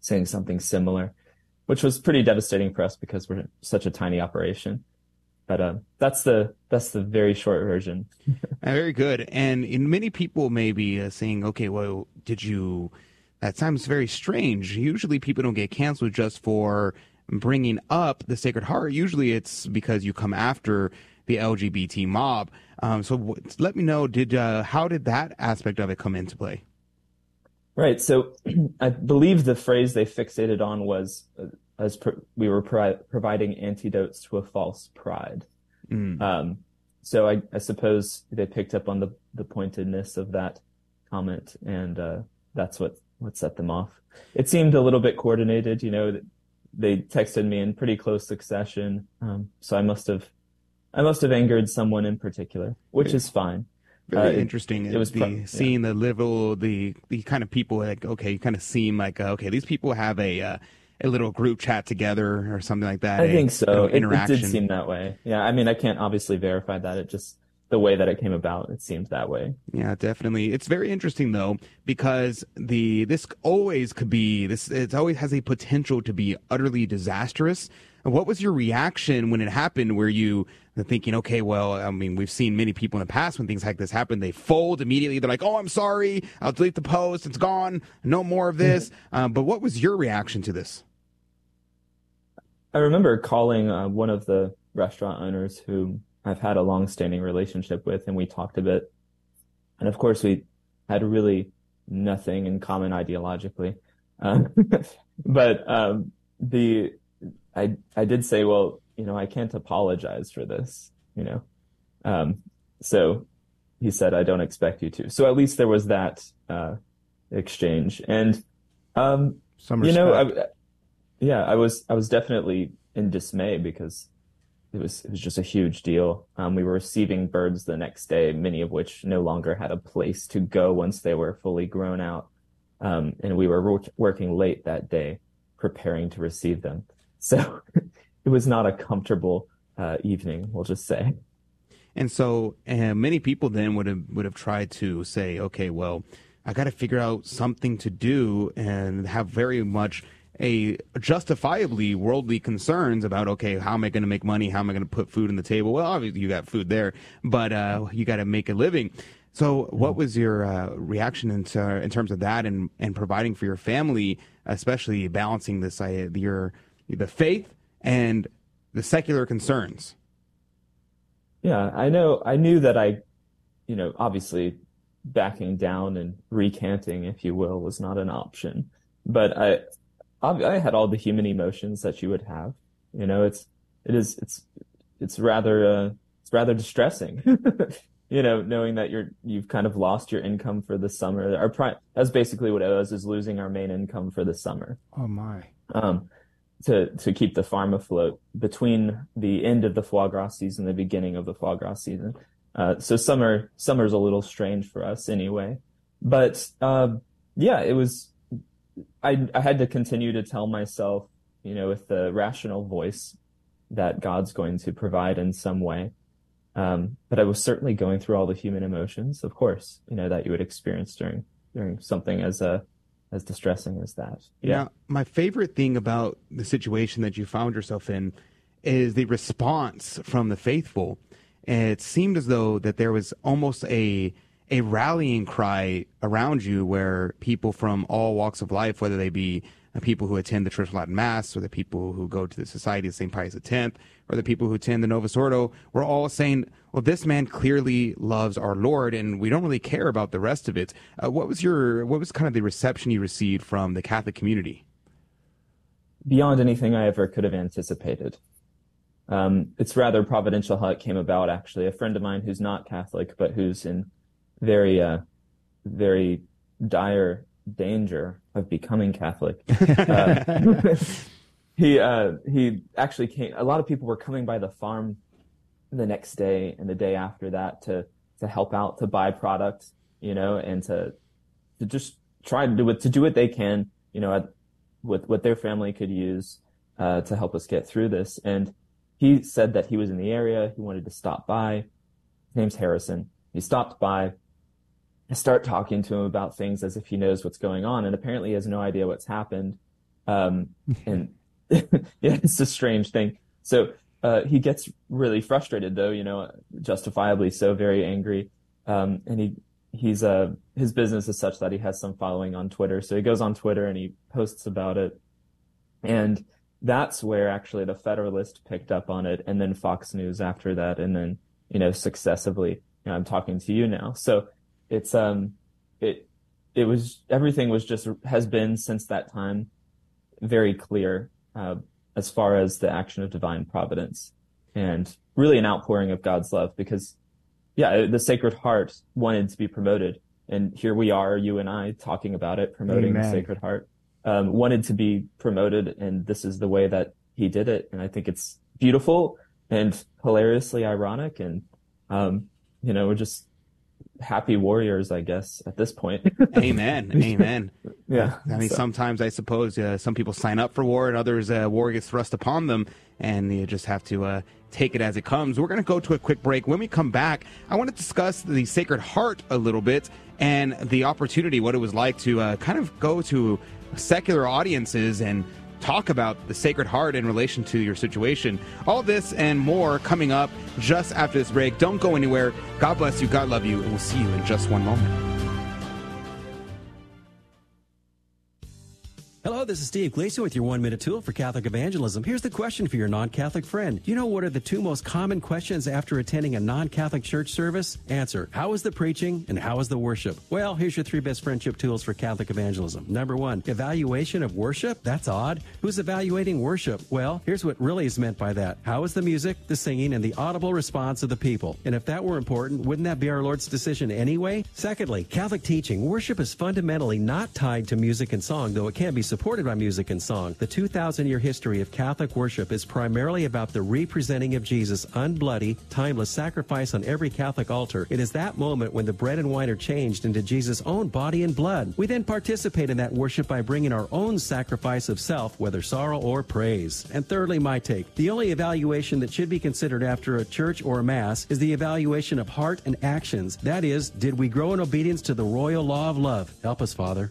[SPEAKER 16] saying something similar, which was pretty devastating for us because we're such a tiny operation. But uh, that's the that's the very short version.
[SPEAKER 6] Very good. And in many people may be uh, saying, okay, well, did you? That sounds very strange. Usually, people don't get canceled just for bringing up the Sacred Heart. Usually, it's because you come after the LGBT mob. Um, so, w- let me know. Did uh, how did that aspect of it come into play?
[SPEAKER 16] Right. So, I believe the phrase they fixated on was uh, as pro- we were pro- providing antidotes to a false pride.
[SPEAKER 6] Mm.
[SPEAKER 16] Um, so I, I, suppose they picked up on the, the pointedness of that comment, and uh, that's what what set them off. It seemed a little bit coordinated, you know. They texted me in pretty close succession, um, so I must have I must have angered someone in particular, which is fine.
[SPEAKER 6] Very
[SPEAKER 16] Uh,
[SPEAKER 6] interesting.
[SPEAKER 16] It, it was
[SPEAKER 6] the,
[SPEAKER 16] pro- yeah.
[SPEAKER 6] seeing the level, the the kind of people like okay, you kind of seem like uh, okay, these people have a uh, a little group chat together or something like that.
[SPEAKER 16] I
[SPEAKER 6] a
[SPEAKER 16] think so. It, it did seem that way. Yeah, I mean, I can't obviously verify that. It just the way that it came about, it seemed that way.
[SPEAKER 6] Yeah, definitely. It's very interesting though because the this always could be this. It always has a potential to be utterly disastrous. What was your reaction when it happened? Were you thinking, okay, well, I mean, we've seen many people in the past when things like this happen, they fold immediately. They're like, oh, I'm sorry, I'll delete the post. It's gone. No more of this. um, but what was your reaction to this?
[SPEAKER 16] I remember calling uh, one of the restaurant owners who I've had a long-standing relationship with, and we talked a bit. And of course, we had really nothing in common ideologically. Uh, but um, the I I did say, well, you know, I can't apologize for this, you know. Um, so he said, I don't expect you to. So at least there was that uh, exchange, and um,
[SPEAKER 7] Some
[SPEAKER 16] you know. I, yeah, I was I was definitely in dismay because it was it was just a huge deal. Um, we were receiving birds the next day, many of which no longer had a place to go once they were fully grown out, um, and we were wor- working late that day preparing to receive them. So it was not a comfortable uh, evening, we'll just say.
[SPEAKER 6] And so uh, many people then would have would have tried to say, okay, well, I got to figure out something to do and have very much a justifiably worldly concerns about okay, how am I going to make money? How am I going to put food on the table? Well, obviously you got food there, but uh, you got to make a living. So, what was your uh, reaction in, ter- in terms of that and, and providing for your family, especially balancing this uh, your the faith and the secular concerns?
[SPEAKER 16] Yeah, I know. I knew that I, you know, obviously backing down and recanting, if you will, was not an option. But I, I had all the human emotions that you would have. You know, it's, it is, it's, it's rather, uh, it's rather distressing. you know, knowing that you're, you've kind of lost your income for the summer. Our pri- that's basically what it was, is losing our main income for the summer
[SPEAKER 7] Oh my.
[SPEAKER 16] um, to to keep the farm afloat between the end of the foie gras season, and the beginning of the foie gras season. Uh, so summer summer's a little strange for us anyway. But um, yeah, it was. I I had to continue to tell myself, you know, with the rational voice, that God's going to provide in some way. Um, but I was certainly going through all the human emotions, of course, you know, that you would experience during during something as a as distressing as that. Yeah.
[SPEAKER 6] Now, my favorite thing about the situation that you found yourself in is the response from the faithful. And it seemed as though that there was almost a a rallying cry around you where people from all walks of life, whether they be uh, people who attend the Church Latin Mass or the people who go to the Society of St. Pius X or the people who attend the Novus Ordo, we're all saying, well, this man clearly loves our Lord and we don't really care about the rest of it. Uh, what was your, what was kind of the reception you received from the Catholic community?
[SPEAKER 16] Beyond anything I ever could have anticipated. Um, it's rather providential how it came about, actually. A friend of mine who's not Catholic, but who's in very, uh, very dire danger of becoming Catholic. Uh, he, uh, he actually came, a lot of people were coming by the farm the next day and the day after that to, to help out, to buy products, you know, and to, to just try to do it, to do what they can, you know, at, with what their family could use, uh, to help us get through this. And, he said that he was in the area. He wanted to stop by. His name's Harrison. He stopped by. I start talking to him about things as if he knows what's going on, and apparently he has no idea what's happened. Um, and yeah, it's a strange thing. So uh, he gets really frustrated, though, you know, justifiably so, very angry. Um, and he he's uh his business is such that he has some following on Twitter. So he goes on Twitter and he posts about it, and that's where actually the Federalist picked up on it, and then Fox News after that, and then you know successively. You know, I'm talking to you now, so it's um it it was everything was just has been since that time very clear uh, as far as the action of divine providence and really an outpouring of God's love because yeah the Sacred Heart wanted to be promoted and here we are you and I talking about it promoting Amen. the Sacred Heart um, wanted to be promoted, and this is the way that he did it. And I think it's beautiful and hilariously ironic, and um, you know, we're just happy warriors, I guess, at this point.
[SPEAKER 6] Amen. Amen.
[SPEAKER 16] yeah.
[SPEAKER 6] I mean, so. sometimes I suppose uh, some people sign up for war, and others uh, war gets thrust upon them, and you just have to uh, take it as it comes. We're going to go to a quick break. When we come back, I want to discuss the Sacred Heart a little bit and the opportunity, what it was like to uh, kind of go to secular audiences and talk about the Sacred Heart in relation to your situation. All this and more coming up just after this break. Don't go anywhere. God bless you. God love you. And we'll see you in just one moment.
[SPEAKER 14] Hello, this is Steve Gleason with your one minute tool for Catholic evangelism. Here's the question for your non Catholic friend. Do you know what are the two most common questions after attending a non Catholic church service? Answer How is the preaching and how is the worship? Well, here's your three best friendship tools for Catholic evangelism. Number one, evaluation of worship. That's odd. Who's evaluating worship? Well, here's what really is meant by that. How is the music, the singing, and the audible response of the people? And if that were important, wouldn't that be our Lord's decision anyway? Secondly, Catholic teaching. Worship is fundamentally not tied to music and song, though it can be supported by music and song. The 2,000 year history of Catholic worship is primarily about the representing of Jesus' unbloody, timeless sacrifice on every Catholic altar. It is that moment when the bread and wine are changed into Jesus' own body and blood. We then participate in that worship by bringing our own sacrifice of self, whether sorrow or praise. And thirdly, my take. The only evaluation that should be considered after a church or a mass is the evaluation of heart and actions. That is, did we grow in obedience to the royal law of love? Help us, Father.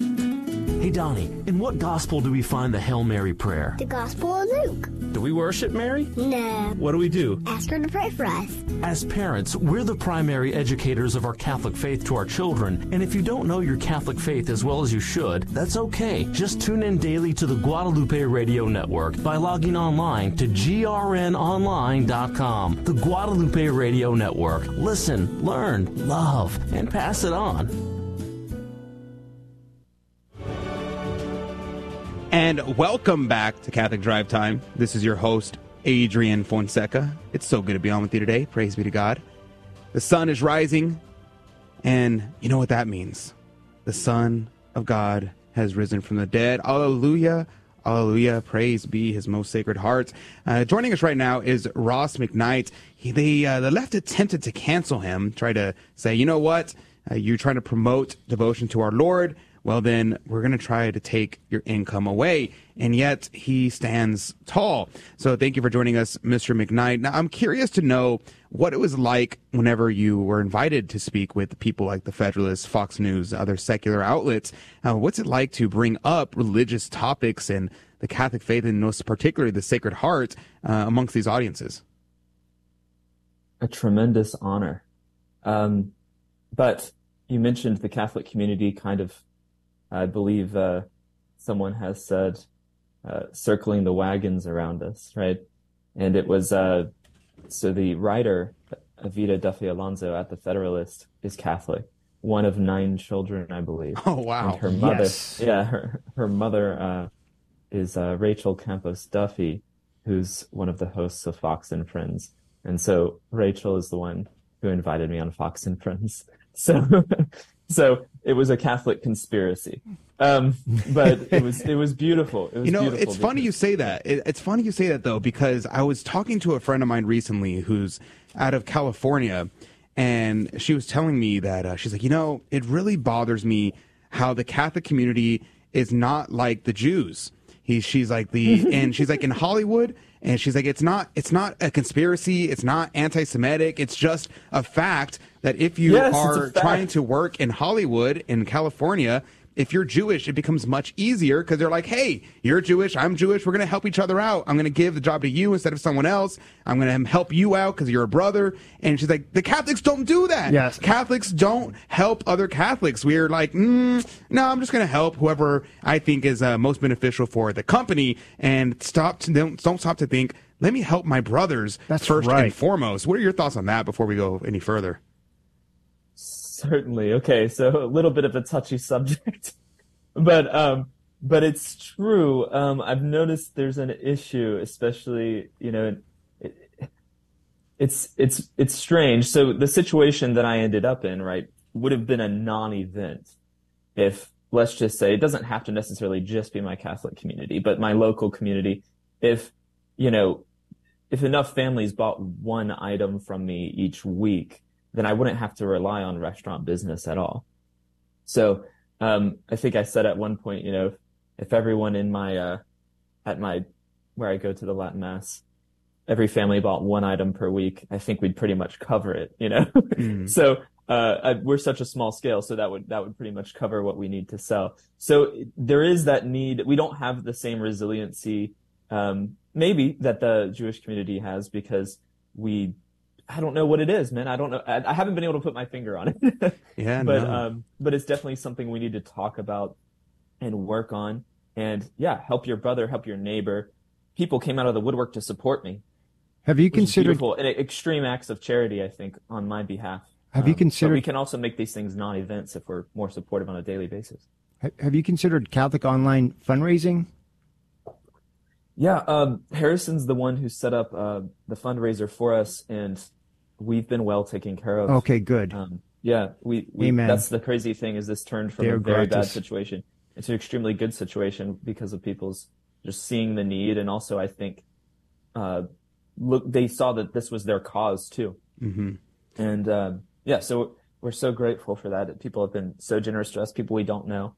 [SPEAKER 9] Hey, Donnie, in what gospel do we find the Hail Mary prayer?
[SPEAKER 17] The Gospel of Luke.
[SPEAKER 9] Do we worship Mary?
[SPEAKER 17] No.
[SPEAKER 9] What do we do?
[SPEAKER 17] Ask her to pray for us.
[SPEAKER 9] As parents, we're the primary educators of our Catholic faith to our children, and if you don't know your Catholic faith as well as you should, that's okay. Just tune in daily to the Guadalupe Radio Network by logging online to grnonline.com. The Guadalupe Radio Network. Listen, learn, love, and pass it on.
[SPEAKER 6] And welcome back to Catholic Drive Time. This is your host, Adrian Fonseca. It's so good to be on with you today. Praise be to God. The sun is rising, and you know what that means. The Son of God has risen from the dead. Alleluia. Alleluia. Praise be his most sacred heart. Uh, joining us right now is Ross McKnight. He, they, uh, the left attempted to cancel him, try to say, you know what? Uh, you're trying to promote devotion to our Lord well, then we're going to try to take your income away. And yet he stands tall. So thank you for joining us, Mr. McKnight. Now, I'm curious to know what it was like whenever you were invited to speak with people like the Federalist, Fox News, other secular outlets. Uh, what's it like to bring up religious topics and the Catholic faith, and most particularly the Sacred Heart, uh, amongst these audiences?
[SPEAKER 16] A tremendous honor. Um, but you mentioned the Catholic community kind of, I believe uh, someone has said, uh, circling the wagons around us, right? And it was, uh, so the writer, Evita Duffy Alonso at the Federalist, is Catholic. One of nine children, I believe.
[SPEAKER 6] Oh, wow.
[SPEAKER 16] And her mother,
[SPEAKER 6] Yes.
[SPEAKER 16] yeah, her, her mother uh, is uh, Rachel Campos Duffy, who's one of the hosts of Fox and Friends. And so Rachel is the one who invited me on Fox and Friends. So, so it was a Catholic conspiracy. Um, but it was, it was beautiful. It was
[SPEAKER 6] You know, it's funny you say that. It, it's funny you say that though because I was talking to a friend of mine recently who's out of California, and she was telling me that uh, she's like, you know, it really bothers me how the Catholic community is not like the Jews. He, she's like the, and she's like in Hollywood, and she's like, it's not, it's not a conspiracy, it's not anti-Semitic, it's just a fact that if you
[SPEAKER 16] Yes,
[SPEAKER 6] are trying to work in Hollywood in California, if you're Jewish, it becomes much easier because they're like, hey, you're Jewish, I'm Jewish, we're going to help each other out. I'm going to give the job to you instead of someone else. I'm going to help you out because you're a brother. And she's like, the Catholics don't do that.
[SPEAKER 7] Yes.
[SPEAKER 6] Catholics don't help other Catholics. We're like, mm, no, I'm just going to help whoever I think is uh, most beneficial for the company and stop to, don't, don't stop to think, let me help my brothers
[SPEAKER 7] That's
[SPEAKER 6] first
[SPEAKER 7] right.
[SPEAKER 6] and foremost. What are your thoughts on that before we go any further?
[SPEAKER 16] Certainly. Okay, so a little bit of a touchy subject, but um, but it's true. Um, I've noticed there's an issue, especially you know, it, it's it's it's strange. So the situation that I ended up in, right, would have been a non-event if let's just say it doesn't have to necessarily just be my Catholic community, but my local community. If you know, if enough families bought one item from me each week, then I wouldn't have to rely on restaurant business at all. So, um, I think I said at one point, you know, if everyone in my, uh, at my, where I go to the Latin mass, every family bought one item per week, I think we'd pretty much cover it, you know? So, uh, I, we're such a small scale, so that would, that would pretty much cover what we need to sell. So there is that need. We don't have the same resiliency, um, maybe that the Jewish community has because we, I don't know what it is, man. I don't know. I, I haven't been able to put my finger on it.
[SPEAKER 6] Yeah,
[SPEAKER 16] but,
[SPEAKER 6] no.
[SPEAKER 16] um, but it's definitely something we need to talk about and work on. And yeah, help your brother, help your neighbor. People came out of the woodwork to support me.
[SPEAKER 7] Have you considered
[SPEAKER 16] and extreme acts of charity, I think, on my behalf.
[SPEAKER 7] Have you
[SPEAKER 16] Um,
[SPEAKER 7] considered-
[SPEAKER 16] But we can also make these things non-events if we're more supportive on a daily basis.
[SPEAKER 7] have you considered Catholic online fundraising?
[SPEAKER 16] Yeah, um, Harrison's the one who set up uh, the fundraiser for us, and we've been well taken care of.
[SPEAKER 7] Okay, good.
[SPEAKER 16] Um, yeah, we, we
[SPEAKER 7] Amen.
[SPEAKER 16] that's the crazy thing is this turned from
[SPEAKER 7] Deo
[SPEAKER 16] a very bad situation into an extremely good situation because of people's just seeing the need, and also I think uh, look they saw that this was their cause too,
[SPEAKER 6] Mm-hmm.
[SPEAKER 16] and um, yeah, so we're so grateful for that. People have been so generous to us, people we don't know,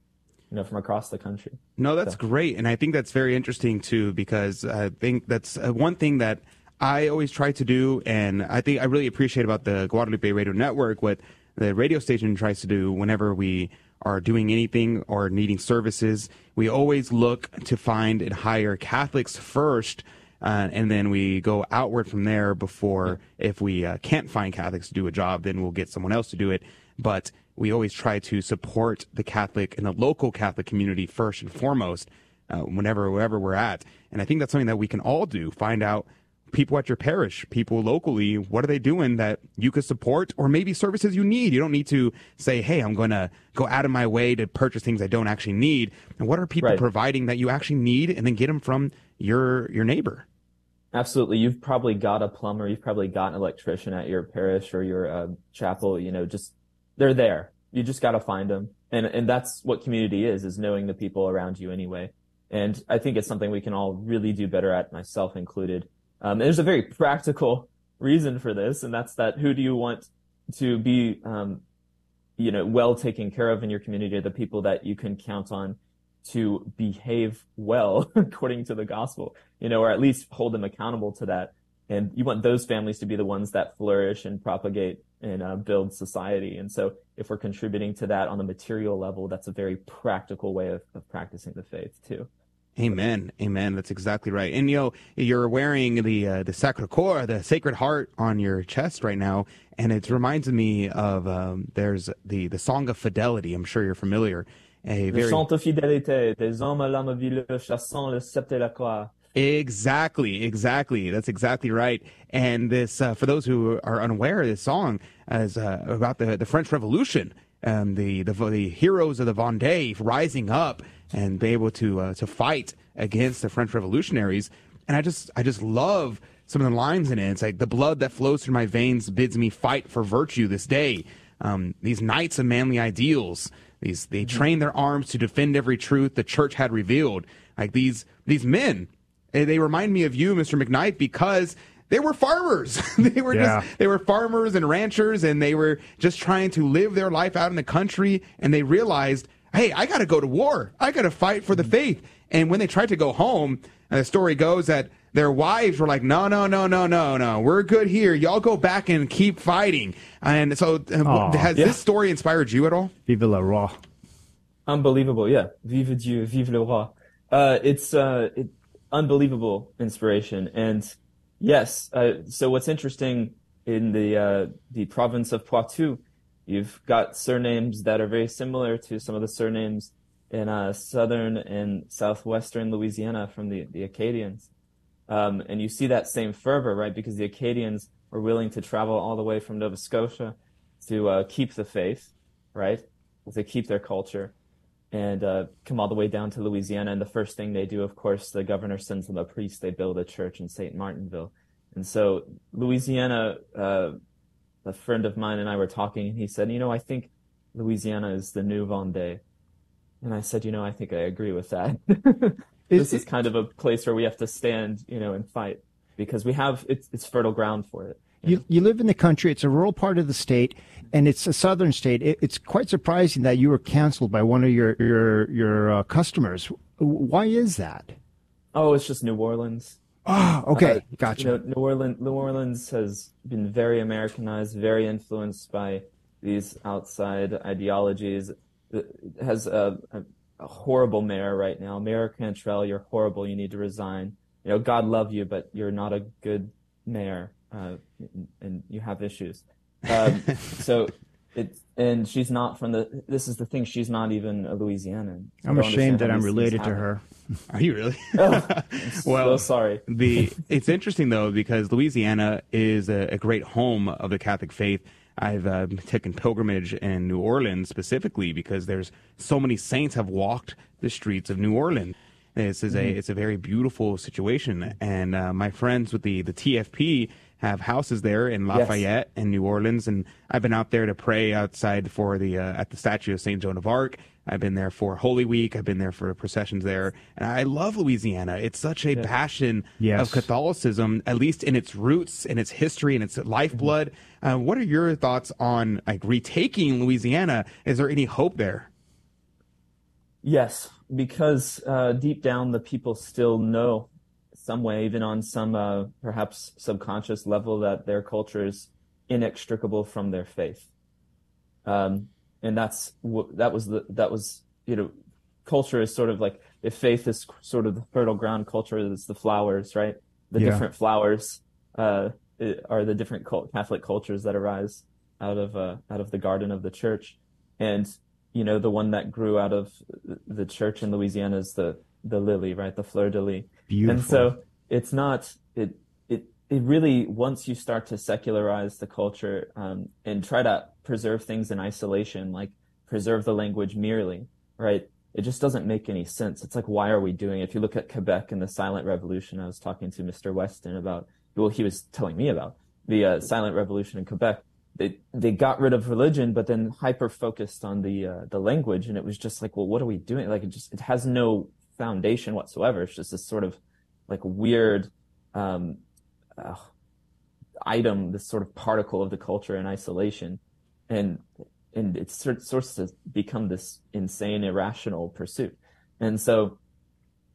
[SPEAKER 16] you know, from across the country.
[SPEAKER 6] No, that's
[SPEAKER 16] So-
[SPEAKER 6] great, and I think that's very interesting too because I think that's uh, one thing that I always try to do, and I think I really appreciate about the Guadalupe Radio Network what the radio station tries to do whenever we are doing anything or needing services. We always look to find and hire Catholics first. Uh, and then we go outward from there before if we uh, can't find catholics to do a job then we'll get someone else to do it but we always try to support the Catholic and the local Catholic community first and foremost, uh, whenever wherever we're at. And I think that's something that we can all do. Find out people at your parish, people locally, what are they doing that you could support, or maybe services you need. You don't need to say, "Hey, I'm going to go out of my way to purchase things I don't actually need." And what are people
[SPEAKER 16] Right.
[SPEAKER 6] providing that you actually need, and then get them from your your neighbor.
[SPEAKER 16] Absolutely. You've probably got a plumber. You've probably got an electrician at your parish or your uh, chapel. You know, just they're there. You just got to find them. And, and that's what community is, is knowing the people around you anyway. And I think it's something we can all really do better at, myself included. Um, there's a very practical reason for this. And that's that who do you want to be, um, you know, well taken care of in your community are the people that you can count on to behave well according to the gospel, you know, or at least hold them accountable to that. And you want those families to be the ones that flourish and propagate and uh, build society. And so if we're contributing to that on the material level, that's a very practical way of, of practicing the faith too.
[SPEAKER 6] Amen. Amen. That's exactly right. And you know, you're wearing the uh, the Sacre Coeur, the Sacred Heart, on your chest right now, and it reminds me of um, there's the the Song of Fidelity. I'm sure you're familiar. A
[SPEAKER 16] Le chant de fidélité des hommes à l'âme vileuse chassant le sceptre et la croix.
[SPEAKER 6] Exactly, exactly. That's exactly right. And this, uh, for those who are unaware, this song is uh, about the, the French Revolution, um, the, the the heroes of the Vendée rising up and be able to uh, to fight against the French revolutionaries. And I just I just love some of the lines in it. It's like the blood that flows through my veins bids me fight for virtue this day. Um, these knights of manly ideals. These they train their arms to defend every truth the church had revealed. Like these these men, they remind me of you, Mr. McKnight, because they were farmers. they were
[SPEAKER 7] Yeah.
[SPEAKER 6] just they were farmers and ranchers, and they were just trying to live their life out in the country. And they realized, hey, I got to go to war. I got to fight for the faith. And when they tried to go home, uh, the story goes that their wives were like, no, no, no, no, no, no, we're good here. Y'all go back and keep fighting. And so, uh,
[SPEAKER 7] Aw.
[SPEAKER 6] has
[SPEAKER 16] Yeah.
[SPEAKER 6] this story inspired you at all?
[SPEAKER 7] Vive le roi.
[SPEAKER 16] Unbelievable, yeah. Vive Dieu, vive le roi. Uh, it's uh, it, unbelievable inspiration, and yes. Uh, so what's interesting in the uh, the province of Poitou, you've got surnames that are very similar to some of the surnames in uh, southern and southwestern Louisiana from the the Acadians, um, and you see that same fervor, right? Because the Acadians were willing to travel all the way from Nova Scotia to uh, keep the faith, right? To keep their culture and uh, come all the way down to Louisiana. And the first thing they do, of course, the governor sends them a priest. They build a church in St. Martinville. And so Louisiana, uh, a friend of mine and I were talking, and he said, you know, I think Louisiana is the new Vendée. And I said, you know, I think I agree with that. this is kind of a place where we have to stand, you know, and fight because we have, it's, it's fertile ground for it.
[SPEAKER 7] You, you live in the country. It's a rural part of the state, and it's a southern state. It, it's quite surprising that you were canceled by one of your your your uh, customers. Why is that?
[SPEAKER 16] Oh, it's just New Orleans.
[SPEAKER 7] Oh, okay,
[SPEAKER 16] Uh,
[SPEAKER 7] gotcha.
[SPEAKER 16] You know, New Orleans, New Orleans has been very Americanized, very influenced by these outside ideologies. It has a, a, a horrible mayor right now. Mayor Cantrell, you're horrible. You need to resign. You know, God love you, but you're not a good mayor, uh, and, and you have issues. Um, so. It, and she's not from the. This is the thing. She's not even a Louisianan. I
[SPEAKER 7] I'm ashamed that I'm related to her.
[SPEAKER 6] Are you really?
[SPEAKER 16] Oh, I'm so sorry.
[SPEAKER 6] the it's interesting though because Louisiana is a, a great home of the Catholic faith. I've uh, taken pilgrimage in New Orleans specifically because there's so many saints have walked the streets of New Orleans. This is a
[SPEAKER 16] Mhm.
[SPEAKER 6] it's a very beautiful situation, and uh, my friends with the the TFP have houses there in
[SPEAKER 16] Yes.
[SPEAKER 6] Lafayette and New Orleans, and I've been out there to pray outside for the uh, at the statue of Saint Joan of Arc. I've been there for Holy Week. I've been there for processions there, and I love Louisiana. It's such a
[SPEAKER 7] Yeah.
[SPEAKER 6] passion
[SPEAKER 7] Yes.
[SPEAKER 6] of Catholicism, at least in its roots, in its history, and its lifeblood. Uh, what are your thoughts on like retaking Louisiana? Is there any hope there?
[SPEAKER 16] Yes, because uh, deep down the people still know some way, even on some uh, perhaps subconscious level, that their culture is inextricable from their faith. Um, and that's that was the that was you know, culture is sort of like if faith is sort of the fertile ground, culture is the flowers, right? The
[SPEAKER 7] Yeah.
[SPEAKER 16] different flowers uh, are the different cult- Catholic cultures that arise out of uh, out of the garden of the church, and you know the one that grew out of the church in Louisiana is the the lily, right? The fleur de lis. And so it's not it it it really once you start to secularize the culture um, and try to preserve things in isolation, like preserve the language merely, right? It just doesn't make any sense. It's like why are we doing? it? If you look at Quebec and the Silent Revolution, I was talking to Mr. Weston about. Well, he was telling me about the uh, Silent Revolution in Quebec. They they got rid of religion, but then hyper focused on the uh, the language, and it was just like, well, what are we doing? Like it just it has no foundation whatsoever. It's just this sort of like weird um, uh, item, this sort of particle of the culture in isolation, and and it sort sorts to become this insane, irrational pursuit. And so,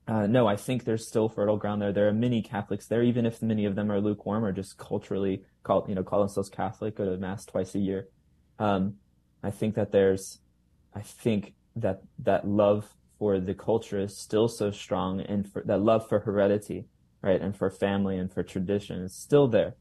[SPEAKER 16] uh, no, I think there's still fertile ground there. There are many Catholics there, even if many of them are lukewarm or just culturally call you know call themselves Catholic, go to mass twice a year. Um, I think that there's, I think that that love for the culture is still so strong and for that love for heredity, right? And for family and for tradition is still there.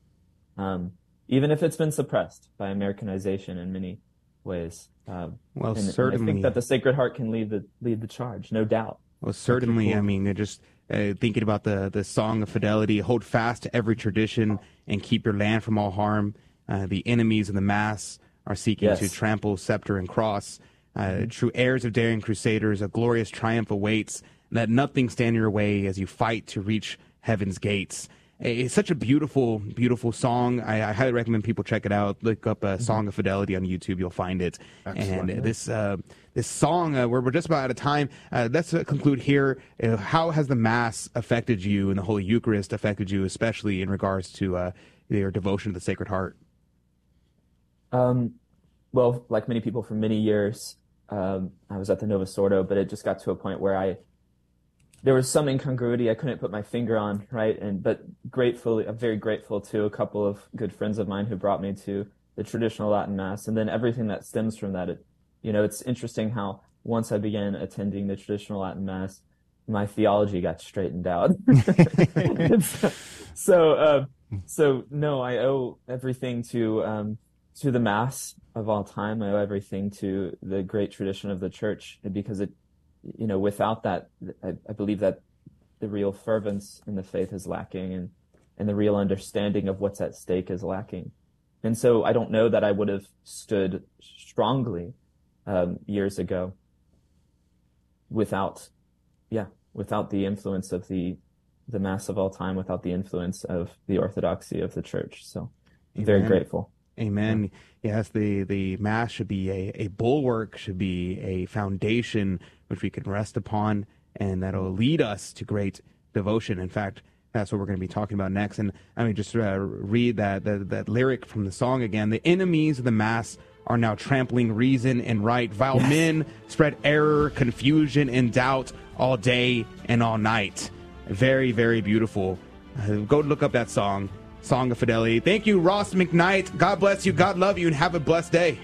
[SPEAKER 16] Um, even if it's been suppressed by Americanization in many ways. Um,
[SPEAKER 6] Well,
[SPEAKER 16] and- and I think that the Sacred Heart can lead the lead the charge, no doubt.
[SPEAKER 6] Well, certainly. I mean, they're just uh, thinking about the the song of fidelity: hold fast to every tradition and keep your land from all harm. Uh, the enemies of the mass are seeking
[SPEAKER 16] Yes.
[SPEAKER 6] to trample scepter and cross. Uh, True heirs of daring crusaders, a glorious triumph awaits. Let nothing stand in your way as you fight to reach heaven's gates. It's such a beautiful, beautiful song. I, I highly recommend people check it out. Look up uh, "Song of Fidelity" on YouTube; you'll find it.
[SPEAKER 7] Excellent.
[SPEAKER 6] And this uh, this song, uh, we're, we're just about out of time. Uh, let's uh, conclude here. Uh, how has the Mass affected you and the Holy Eucharist affected you, especially in regards to uh, your devotion to the Sacred Heart?
[SPEAKER 16] Um, well, like many people for many years, um, I was at the Novus Ordo, but it just got to a point where I there was some incongruity I couldn't put my finger on, right? And but gratefully, I'm very grateful to a couple of good friends of mine who brought me to the traditional Latin Mass, and then everything that stems from that. It, you know, it's interesting how once I began attending the traditional Latin Mass, my theology got straightened out. so, so, uh, so no, I owe everything to um, to the Mass of all time. I owe everything to the great tradition of the Church because it, you know, without that, I, I believe that the real fervence in the faith is lacking, and and the real understanding of what's at stake is lacking. And so I don't know that I would have stood strongly um, years ago without, yeah, without the influence of the the mass of all time, without the influence of the orthodoxy of the church. So I'm very grateful.
[SPEAKER 6] Amen. Yes, the, the Mass should be a, a bulwark, should be a foundation which we can rest upon, and that'll lead us to great devotion. In fact, that's what we're going to be talking about next. And I mean, just uh, read that, that that lyric from the song again. The enemies of the Mass are now trampling reason and right. Vile men spread error, confusion, and doubt all day and all night. Very, very beautiful. Uh, go look up that song, Song of Fidelity. Thank you, Ross McKnight. God bless you. God love you, and have a blessed day.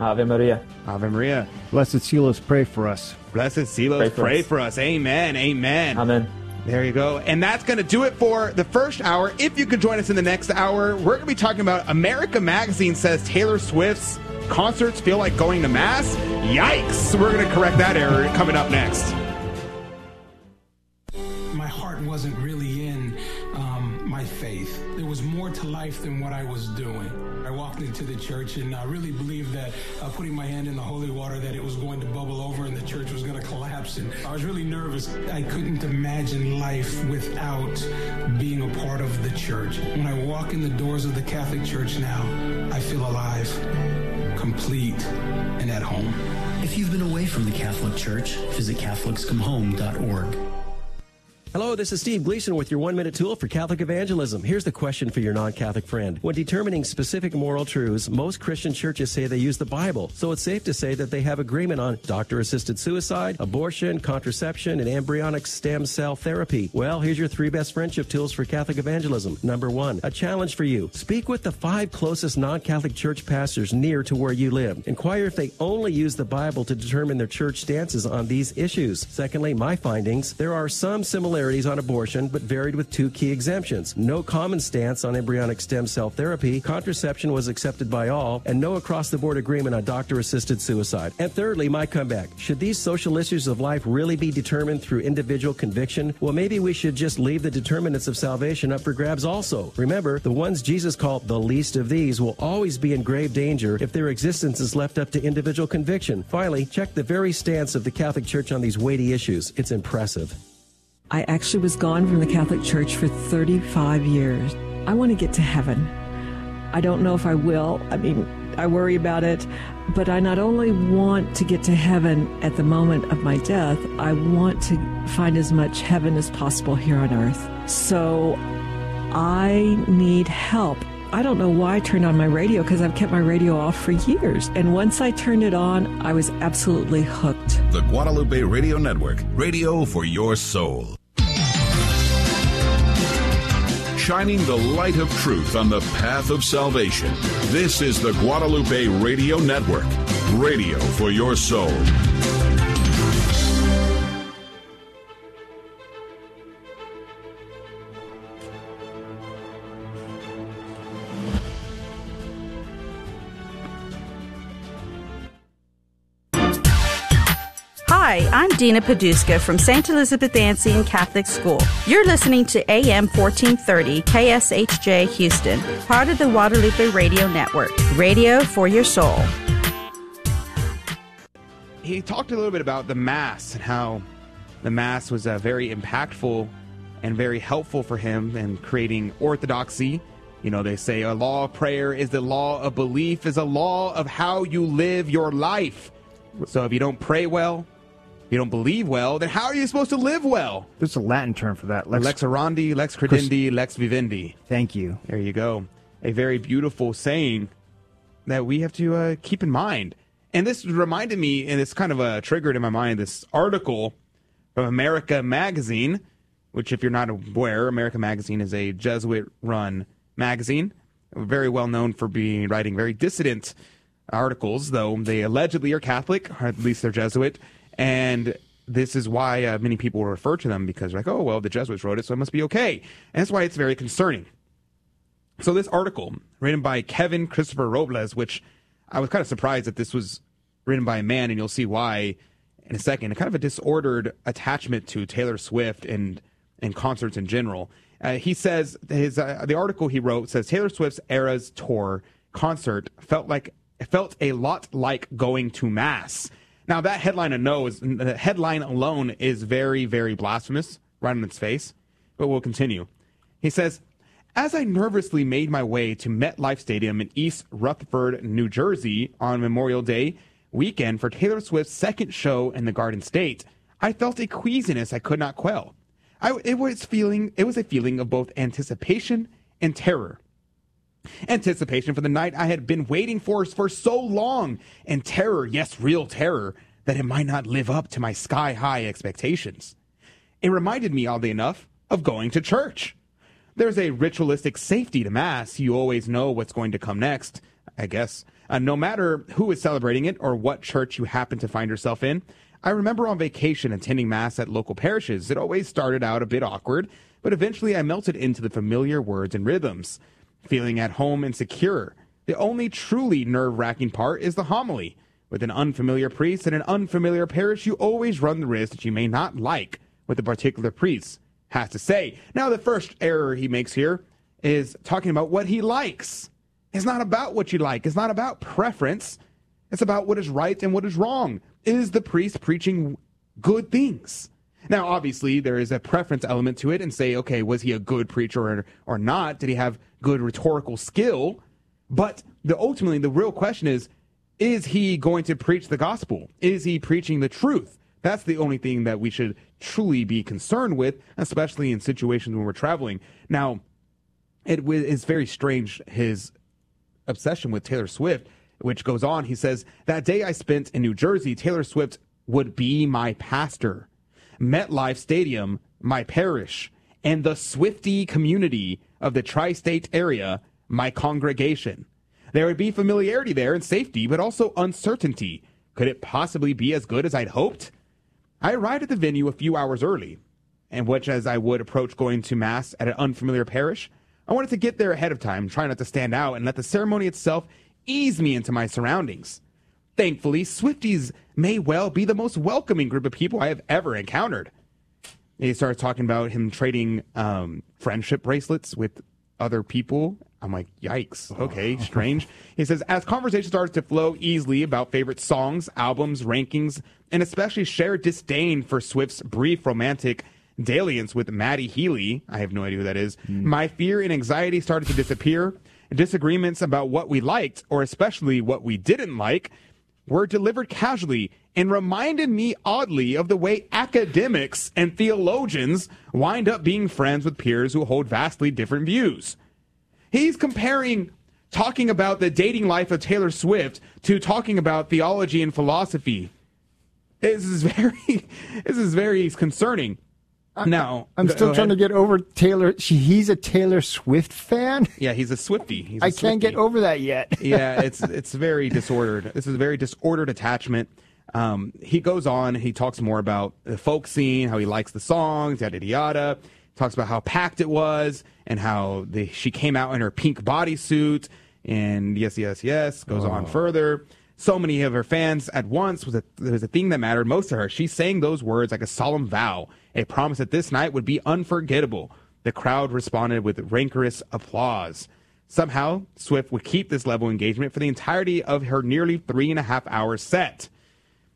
[SPEAKER 16] Ave Maria.
[SPEAKER 6] Ave Maria.
[SPEAKER 7] Blessed Seelos, pray for us.
[SPEAKER 6] Blessed Seelos,
[SPEAKER 7] Pray
[SPEAKER 6] pray
[SPEAKER 7] for
[SPEAKER 6] for,
[SPEAKER 7] us.
[SPEAKER 6] us. Amen. Amen.
[SPEAKER 16] Amen.
[SPEAKER 6] There you go. And that's going to do it for the first hour. If you could join us in the next hour, we're going to be talking about America Magazine says Taylor Swift's concerts feel like going to Mass. Yikes. We're going to correct that error coming up next.
[SPEAKER 18] my heart wasn't really life than what I was doing. I walked into the church and I really believed that uh, putting my hand in the holy water that it was going to bubble over and the church was going to collapse. And I was really nervous. I couldn't imagine life without being a part of the church. When I walk in the doors of the Catholic Church now, I feel alive, complete, and at home.
[SPEAKER 19] If you've been away from the Catholic Church, visit CatholicsComeHome.org.
[SPEAKER 14] Hello, this is Steve Gleason with your one minute tool for Catholic evangelism. Here's the question for your non Catholic friend. When determining specific moral truths, most Christian churches say they use the Bible, so it's safe to say that they have agreement on doctor assisted suicide, abortion, contraception, and embryonic stem cell therapy. Well, here's your three best friendship tools for Catholic evangelism. Number one, a challenge for you. Speak with the five closest non Catholic church pastors near to where you live. Inquire if they only use the Bible to determine their church stances on these issues. Secondly, my findings. There are some similarities on abortion, but varied with two key exemptions. No common stance on embryonic stem cell therapy, contraception was accepted by all, and no across the board agreement on doctor assisted suicide. And thirdly, my comeback. Should these social issues of life really be determined through individual conviction? Well, maybe we should just leave the determinants of salvation up for grabs also. Remember, the ones Jesus called the least of these will always be in grave danger if their existence is left up to individual conviction. Finally, check the very stance of the Catholic Church on these weighty issues. It's impressive.
[SPEAKER 15] I actually was gone from the Catholic Church for 35 years. I want to get to heaven. I don't know if I will. I mean, I worry about it. But I not only want to get to heaven at the moment of my death, I want to find as much heaven as possible here on earth. So I need help. I don't know why I turned on my radio because I've kept my radio off for years. And once I turned it on, I was absolutely hooked.
[SPEAKER 1] The Guadalupe Radio Network, radio for your soul. Shining the light of truth on the path of salvation. This is the Guadalupe Radio Network, radio for your soul.
[SPEAKER 20] Hi, I'm Dina Paduska from St. Elizabeth Ann Seton Catholic School. You're listening to AM 1430 KSHJ Houston, part of the Guadalupe Radio Network. Radio for your soul.
[SPEAKER 6] He talked a little bit about the Mass and how the Mass was uh, very impactful and very helpful for him in creating orthodoxy. You know, they say a law of prayer is the law of belief, is a law of how you live your life. So if you don't pray well, you don't believe well, then how are you supposed to live well?
[SPEAKER 7] There's a Latin term for that.
[SPEAKER 6] Lex, orandi, lex credendi, lex vivendi.
[SPEAKER 7] Thank you.
[SPEAKER 6] There you go. A very beautiful saying that we have to uh, keep in mind. And this reminded me, and it's kind of uh, triggered in my mind, this article from America Magazine, which, if you're not aware, America Magazine is a Jesuit run magazine, very well known for being writing very dissident articles, though they allegedly are Catholic, or at least they're Jesuit. And this is why uh, many people refer to them because, like, oh, well, the Jesuits wrote it, so it must be okay. And that's why it's very concerning. So, this article, written by Kevin Christopher Robles, which I was kind of surprised that this was written by a man, and you'll see why in a second. kind of a disordered attachment to Taylor Swift and and concerts in general. Uh, he says his uh, the article he wrote says Taylor Swift's Eras tour concert felt like felt a lot like going to mass. Now that headline alone is the headline alone is very very blasphemous right on its face. But we'll continue. He says as I nervously made my way to MetLife Stadium in East Rutherford, New Jersey on Memorial Day weekend for Taylor Swift's second show in the Garden State, I felt a queasiness I could not quell. I, it was feeling it was a feeling of both anticipation and terror. Anticipation for the night I had been waiting for for so long, and terror, yes, real terror, that it might not live up to my sky high expectations. It reminded me, oddly enough, of going to church. There's a ritualistic safety to Mass. You always know what's going to come next, I guess. Uh, no matter who is celebrating it or what church you happen to find yourself in, I remember on vacation attending Mass at local parishes. It always started out a bit awkward, but eventually I melted into the familiar words and rhythms, feeling at home and secure. The only truly nerve wracking part is the homily. With an unfamiliar priest and an unfamiliar parish, you always run the risk that you may not like what the particular priest has to say. Now, the first error he makes here is talking about what he likes. It's not about what you like, it's not about preference. It's about what is right and what is wrong. Is the priest preaching good things? Now, obviously, there is a preference element to it, and say, okay, was he a good preacher or, or not? Did he have good rhetorical skill? But the ultimately, the real question is, is he going to preach the gospel? Is he preaching the truth? That's the only thing that we should truly be concerned with, especially in situations when we're traveling. Now, it is very strange his obsession with Taylor Swift, which goes on. He says, That day I spent in New Jersey, Taylor Swift would be my pastor. MetLife Stadium, my parish, and the Swiftie community of the tri state area, my congregation. There would be familiarity there and safety, but also uncertainty. Could it possibly be as good as I'd hoped? I arrived at the venue a few hours early, and which, as I would approach going to Mass at an unfamiliar parish, I wanted to get there ahead of time, try not to stand out, and let the ceremony itself ease me into my surroundings. Thankfully, Swifties may well be the most welcoming group of people I have ever encountered. He starts talking about him trading um, friendship bracelets with other people. I'm like, yikes. Okay, strange. He says, as conversation starts to flow easily about favorite songs, albums, rankings, and especially shared disdain for Swift's brief romantic dalliance with Matty Healy, I have no idea who that is, my fear and anxiety started to disappear. Disagreements about what we liked, or especially what we didn't like, were delivered casually and reminded me oddly of the way academics and theologians wind up being friends with peers who hold vastly different views. He's comparing talking about the dating life of Taylor Swift to talking about theology and philosophy. This is very this is very concerning. Now
[SPEAKER 7] I'm still trying
[SPEAKER 6] ahead.
[SPEAKER 7] to get over Taylor. She, he's a Taylor Swift fan.
[SPEAKER 6] Yeah, he's a Swiftie. He's a
[SPEAKER 7] I can't get over that yet.
[SPEAKER 6] yeah, it's it's very disordered. This is a very disordered attachment. Um, he goes on. He talks more about the folk scene, how he likes the songs, yada yada yada. Talks about how packed it was and how the, she came out in her pink bodysuit. And yes, yes, yes. Goes on further. so many of her fans at once was a, was a thing that mattered most to her. She sang those words like a solemn vow, a promise that this night would be unforgettable. The crowd responded with rancorous applause. Somehow, Swift would keep this level of engagement for the entirety of her nearly three and a half hour set.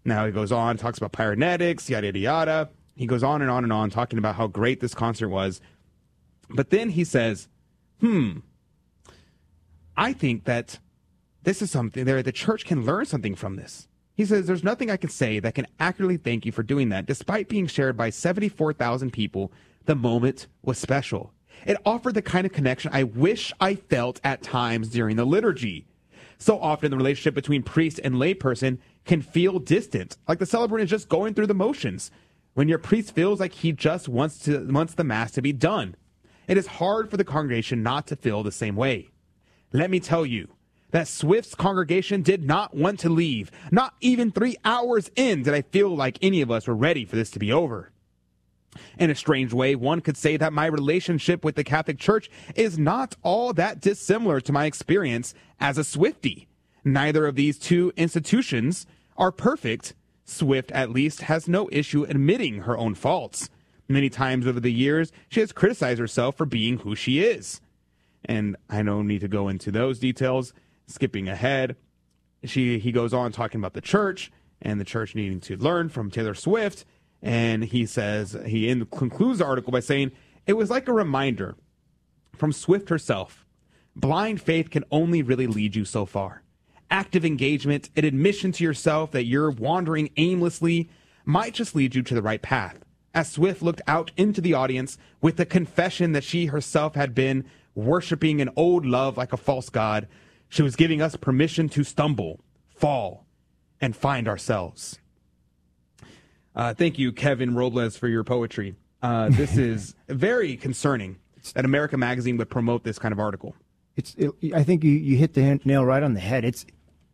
[SPEAKER 6] Now he goes on, talks about pyrotechnics, yada yada yada. He goes on and on and on, talking about how great this concert was. But then he says, "Hmm, I think that this is something there. The church can learn something from this." He says, "There's nothing I can say that can accurately thank you for doing that. Despite being shared by 74,000 people, the moment was special. It offered the kind of connection I wish I felt at times during the liturgy." So often the relationship between priest and layperson can feel distant, like the celebrant is just going through the motions. When your priest feels like he just wants to wants the mass to be done, it is hard for the congregation not to feel the same way. Let me tell you that Swift's congregation did not want to leave. Not even three hours in did I feel like any of us were ready for this to be over. In a strange way, one could say that my relationship with the Catholic Church is not all that dissimilar to my experience as a Swiftie. Neither of these two institutions are perfect. Swift, at least, has no issue admitting her own faults. Many times over the years, she has criticized herself for being who she is. And I don't need to go into those details. Skipping ahead, she he goes on talking about the church and the church needing to learn from Taylor Swift. And he says he in, concludes the article by saying it was like a reminder from Swift herself. Blind faith can only really lead you so far. Active engagement, an admission to yourself that you're wandering aimlessly, might just lead you to the right path. As Swift looked out into the audience with the confession that she herself had been worshiping an old love like a false god, she was giving us permission to stumble, fall, and find ourselves. Uh, thank you, Kevin Robles, for your poetry. Uh, this is very concerning that America Magazine would promote this kind of article.
[SPEAKER 7] It's. It, I think you, you hit the nail right on the head. It's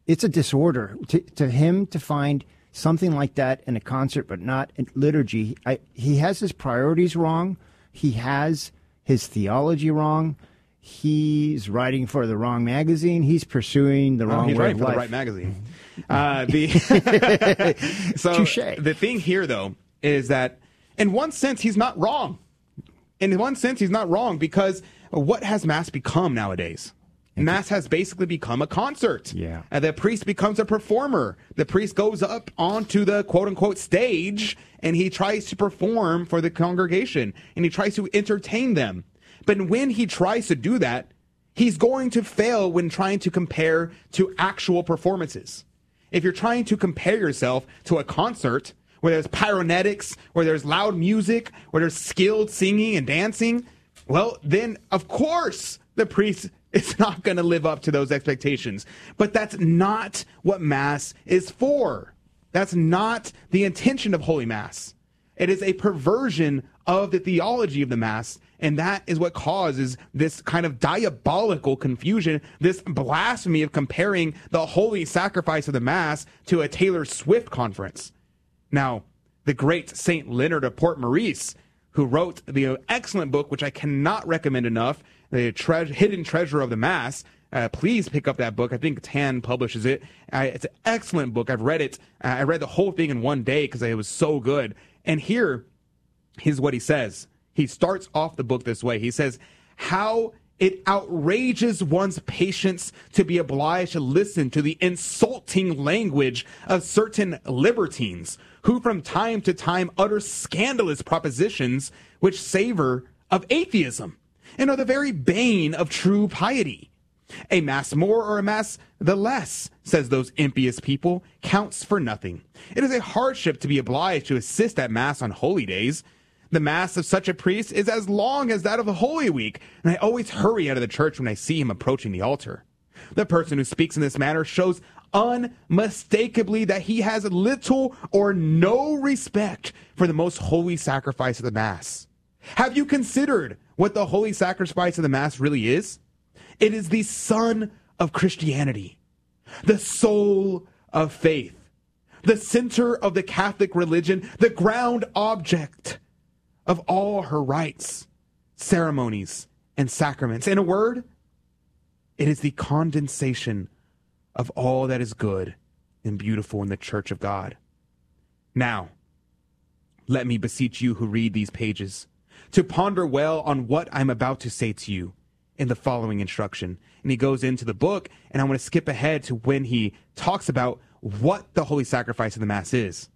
[SPEAKER 7] it's a disorder to, to him to find something like that in a concert, but not in liturgy. I, he has his priorities wrong. He has his theology wrong. He's writing for the wrong magazine. He's pursuing the
[SPEAKER 6] Oh,
[SPEAKER 7] wrong
[SPEAKER 6] he's
[SPEAKER 7] way
[SPEAKER 6] writing for
[SPEAKER 7] life.
[SPEAKER 6] the right magazine. Uh, the so
[SPEAKER 7] Touche.
[SPEAKER 6] the thing here, though, is that in one sense he's not wrong. In one sense, he's not wrong because what has mass become nowadays? Mass has basically become a concert.
[SPEAKER 7] Yeah.
[SPEAKER 6] Uh, the priest becomes a performer. The priest goes up onto the quote unquote stage and he tries to perform for the congregation and he tries to entertain them. But when he tries to do that, he's going to fail when trying to compare to actual performances. If you're trying to compare yourself to a concert where there's pyrotechnics, where there's loud music, where there's skilled singing and dancing, well, then of course the priest is not going to live up to those expectations. But that's not what Mass is for. That's not the intention of Holy Mass. It is a perversion of the theology of the Mass, and that is what causes this kind of diabolical confusion, this blasphemy of comparing the holy sacrifice of the Mass to a Taylor Swift conference. Now, the great Saint Leonard of Port Maurice, who wrote the excellent book, which I cannot recommend enough, The Tre- Hidden Treasure of the Mass. Uh, please pick up that book. I think Tan publishes it. It's an excellent book. I've read it. Uh, I read the whole thing in one day because it was so good. And here's what he says. He starts off the book this way. He says, How it outrages one's patience to be obliged to listen to the insulting language of certain libertines who from time to time utter scandalous propositions which savor of atheism and are the very bane of true piety. A mass more or a mass the less, says those impious people, counts for nothing. It is a hardship to be obliged to assist at mass on holy days. The mass of such a priest is as long as that of the Holy Week, and I always hurry out of the church when I see him approaching the altar. The person who speaks in this manner shows unmistakably that he has little or no respect for the most holy sacrifice of the Mass. Have you considered what the holy sacrifice of the Mass really is? It is the sun of Christianity, the soul of faith, the center of the Catholic religion, the ground object of all her rites, ceremonies, and sacraments. In a word, it is the condensation of all that is good and beautiful in the church of God. Now, let me beseech you who read these pages to ponder well on what I'm about to say to you in the following instruction. And he goes into the book, and I want to skip ahead to when he talks about what the holy sacrifice of the Mass is.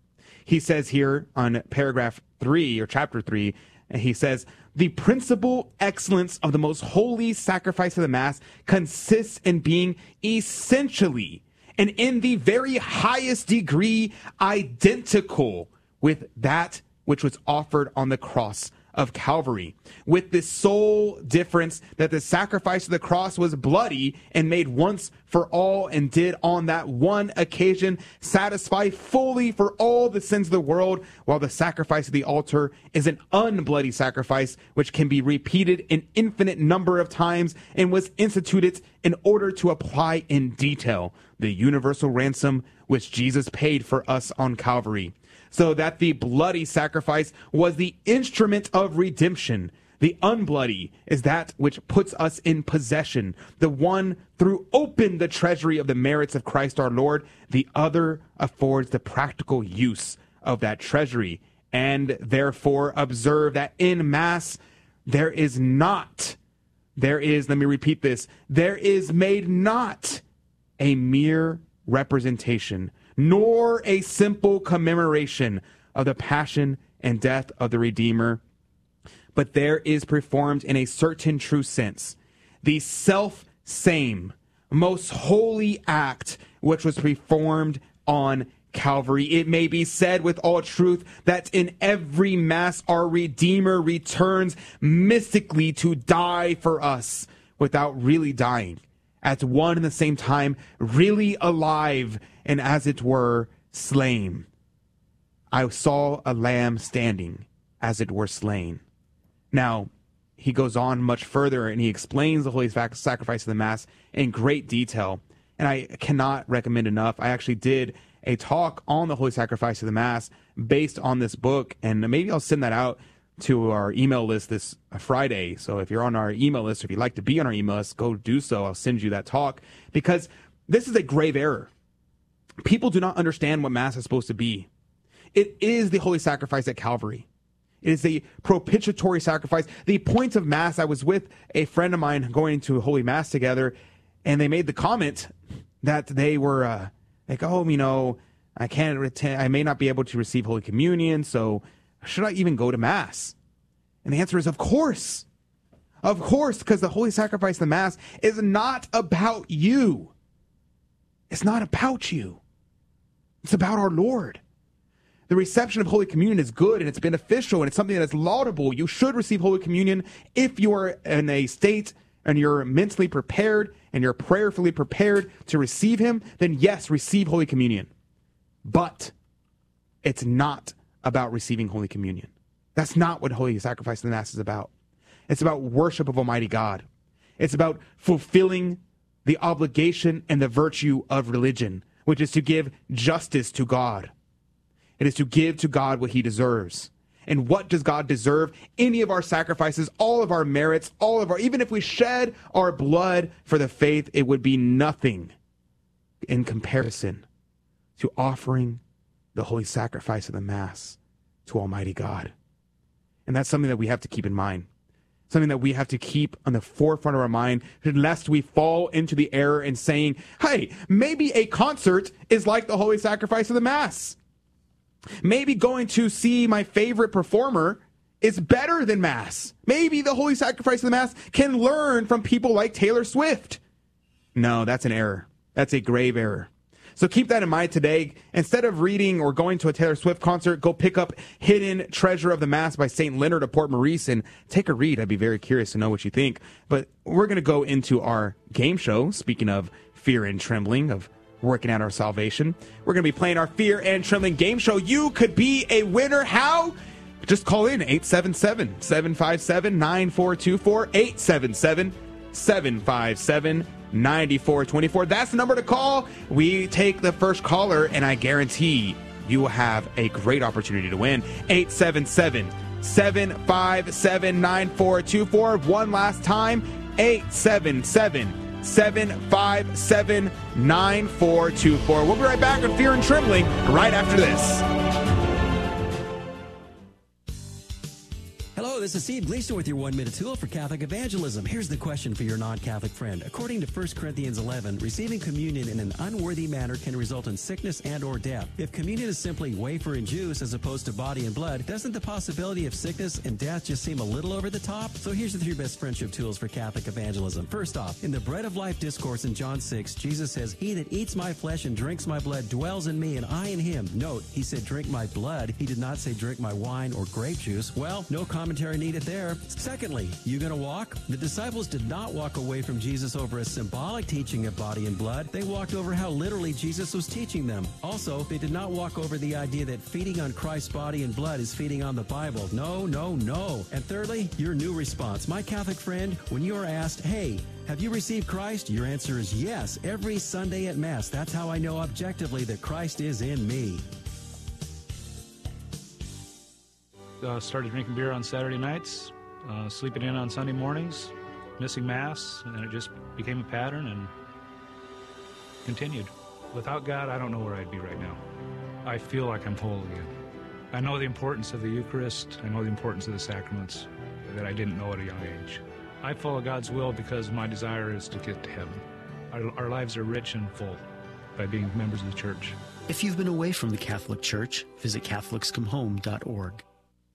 [SPEAKER 6] He says here on paragraph three or chapter three, he says, the principal excellence of the most holy sacrifice of the Mass consists in being essentially and in the very highest degree identical with that which was offered on the cross of Calvary, with the sole difference that the sacrifice of the cross was bloody and made once for all and did on that one occasion satisfy fully for all the sins of the world, while the sacrifice of the altar is an unbloody sacrifice which can be repeated an infinite number of times and was instituted in order to apply in detail the universal ransom which Jesus paid for us on Calvary so that the bloody sacrifice was the instrument of redemption. The unbloody is that which puts us in possession. The one through open the treasury of the merits of Christ our Lord. The other affords the practical use of that treasury. And therefore observe that in Mass there is not, there is, let me repeat this, there is made not a mere representation nor a simple commemoration of the passion and death of the Redeemer, but there is performed in a certain true sense the self same, most holy act which was performed on Calvary. It may be said with all truth that in every Mass our Redeemer returns mystically to die for us without really dying at one and the same time, really alive and as it were slain. I saw a lamb standing as it were slain. Now, he goes on much further and he explains the holy sacrifice of the Mass in great detail. And I cannot recommend enough. I actually did a talk on the holy sacrifice of the Mass based on this book, and maybe I'll send that out to our email list this Friday. So if you're on our email list, or if you'd like to be on our email list, go do so. I'll send you that talk because this is a grave error. People do not understand what Mass is supposed to be. It is the holy sacrifice at Calvary. It is the propitiatory sacrifice. The point of Mass, I was with a friend of mine going to Holy Mass together, and they made the comment that they were uh, like, oh, you know, I can't, retain, I may not be able to receive Holy Communion, so should I even go to Mass? And the answer is, of course. Of course, because the holy sacrifice the Mass is not about you. It's not about you. It's about our Lord. The reception of Holy Communion is good and it's beneficial and it's something that is laudable. You should receive Holy Communion if you are in a state and you're mentally prepared and you're prayerfully prepared to receive Him, then yes, receive Holy Communion. But it's not about receiving Holy Communion. That's not what Holy Sacrifice of the Mass is about. It's about worship of Almighty God. It's about fulfilling the obligation and the virtue of religion, which is to give justice to God. It is to give to God what he deserves. And what does God deserve? Any of our sacrifices, all of our merits, all of our, even if we shed our blood for the faith, it would be nothing in comparison to offering the holy sacrifice of the Mass to Almighty God. And that's something that we have to keep in mind. Something that we have to keep on the forefront of our mind, lest we fall into the error in saying, hey, maybe a concert is like the holy sacrifice of the Mass. Maybe going to see my favorite performer is better than Mass. Maybe the holy sacrifice of the Mass can learn from people like Taylor Swift. No, that's an error. That's a grave error. So keep that in mind today. Instead of reading or going to a Taylor Swift concert, go pick up Hidden Treasure of the Mass by St. Leonard of Port Maurice and take a read. I'd be very curious to know what you think. But we're going to go into our game show. Speaking of fear and trembling, of working out our salvation, we're going to be playing our fear and trembling game show. You could be a winner. How? Just call in 877 757 9424 877 757 9424. That's the number to call. We take the first caller, and I guarantee you will have a great opportunity to win. 877 757 9424. One last time 877 757 9424. We'll be right back with Fear and Trembling right after this.
[SPEAKER 14] Hello, this is Steve Gleason with your one minute tool for Catholic evangelism. Here's the question for your non Catholic friend. According to 1 Corinthians 11, receiving communion in an unworthy manner can result in sickness and or death. If communion is simply wafer and juice as opposed to body and blood, doesn't the possibility of sickness and death just seem a little over the top? So here's the three best friendship tools for Catholic evangelism. First off, in the bread of life discourse in John 6, Jesus says, He that eats my flesh and drinks my blood dwells in me and I in him. Note, he said drink my blood. He did not say drink my wine or grape juice. Well, no commentary needed there. Secondly, you gonna walk? The disciples did not walk away from Jesus over a symbolic teaching of body and blood. They walked over how literally Jesus was teaching them. Also, they did not walk over the idea that feeding on Christ's body and blood is feeding on the Bible. No, no, no. And thirdly, your new response. My Catholic friend, when you are asked, hey, have you received Christ? Your answer is yes, every Sunday at Mass. That's how I know objectively that Christ is in me.
[SPEAKER 21] Uh, started drinking beer on Saturday nights, uh, sleeping in on Sunday mornings, missing Mass, and it just became a pattern and continued. Without God, I don't know where I'd be right now. I feel like I'm whole again. I know the importance of the Eucharist, I know the importance of the sacraments that I didn't know at a young age. I follow God's will because my desire is to get to heaven. Our, our lives are rich and full by being members of the church.
[SPEAKER 19] If you've been away from the Catholic Church, visit CatholicsComeHome.org.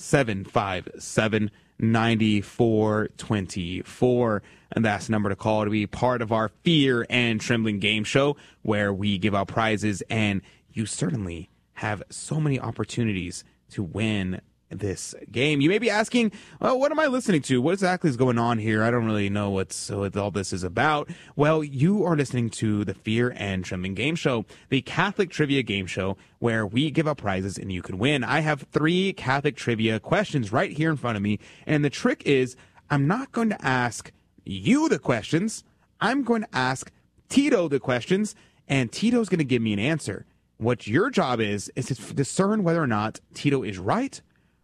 [SPEAKER 6] 757 9424. And that's the number to call to be part of our Fear and Trembling game show where we give out prizes and you certainly have so many opportunities to win this game. You may be asking, well, what am I listening to? What exactly is going on here? I don't really know what's, what all this is about. Well, you are listening to the Fear and Trembling Game Show, the Catholic Trivia Game Show, where we give out prizes and you can win. I have three Catholic trivia questions right here in front of me. And the trick is, I'm not going to ask you the questions. I'm going to ask Tito the questions, and Tito's going to give me an answer. What your job is, is to discern whether or not Tito is right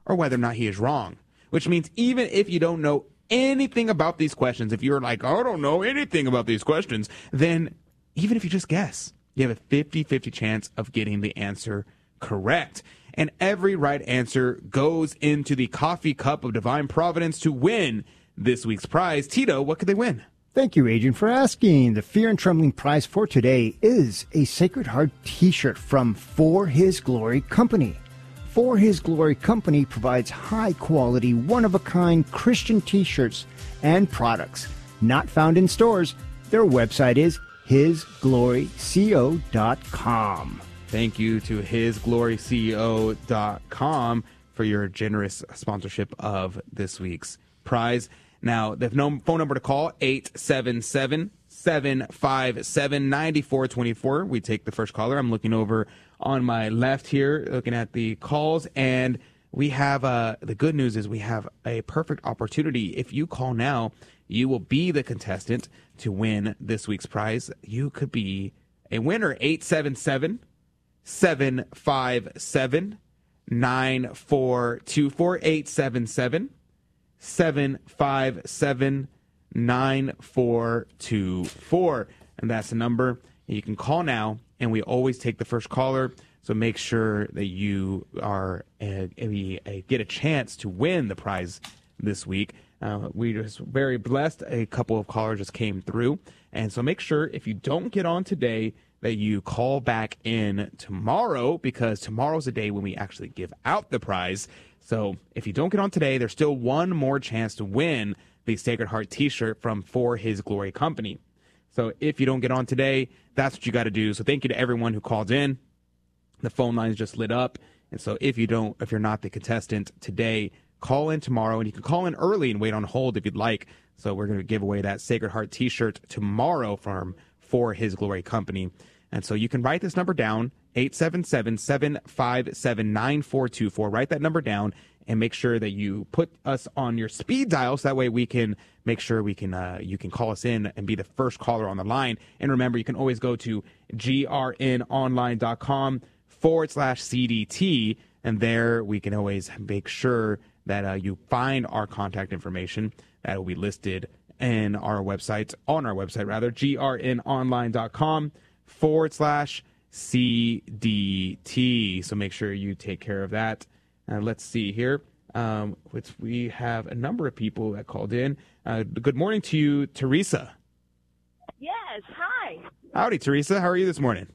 [SPEAKER 6] or whether or not he is wrong. Which means even if you don't know anything about these questions, if you're like, I don't know anything about these questions, then even if you just guess, you have a 50 50 chance of getting the answer correct. And every right answer goes into the coffee cup of divine providence to win this week's prize. Tito, what could they win?
[SPEAKER 7] Thank you, Adrian, for asking. The Fear and Trembling prize for today is a Sacred Heart t shirt from For His Glory Company. For His Glory Company provides high quality, one of a kind Christian t shirts and products not found in stores. Their website is hisgloryco.com.
[SPEAKER 6] Thank you to hisgloryco.com for your generous sponsorship of this week's prize. Now, the phone number to call, 877 757 9424. We take the first caller. I'm looking over on my left here, looking at the calls, and we have uh, the good news is we have a perfect opportunity. If you call now, you will be the contestant to win this week's prize. You could be a winner. 877 757 9424. 877 757 9424. And that's the number you can call now. And we always take the first caller. So make sure that you are uh, get a chance to win the prize this week. Uh, we just very blessed. A couple of callers just came through, and so make sure if you don't get on today that you call back in tomorrow because tomorrow's the day when we actually give out the prize. So if you don't get on today, there's still one more chance to win the Sacred Heart T-shirt from For His Glory Company. So if you don't get on today, that's what you got to do. So thank you to everyone who called in. The phone lines just lit up. And so if you don't, if you're not the contestant today, call in tomorrow, and you can call in early and wait on hold if you'd like. So we're going to give away that Sacred Heart T-shirt tomorrow from for His Glory Company. And so you can write this number down 877-757-9424. Write that number down and make sure that you put us on your speed dial so that way we can make sure we can uh, you can call us in and be the first caller on the line. And remember, you can always go to grnonline.com forward slash CDT, and there we can always make sure that uh, you find our contact information that will be listed in our website, on our website rather, grnonline.com forward slash CDT. So make sure you take care of that. Uh, let's see here. Um, which we have a number of people that called in. Uh, good morning to you, Teresa.
[SPEAKER 22] Yes, hi.
[SPEAKER 6] Howdy, Teresa. How are you this morning?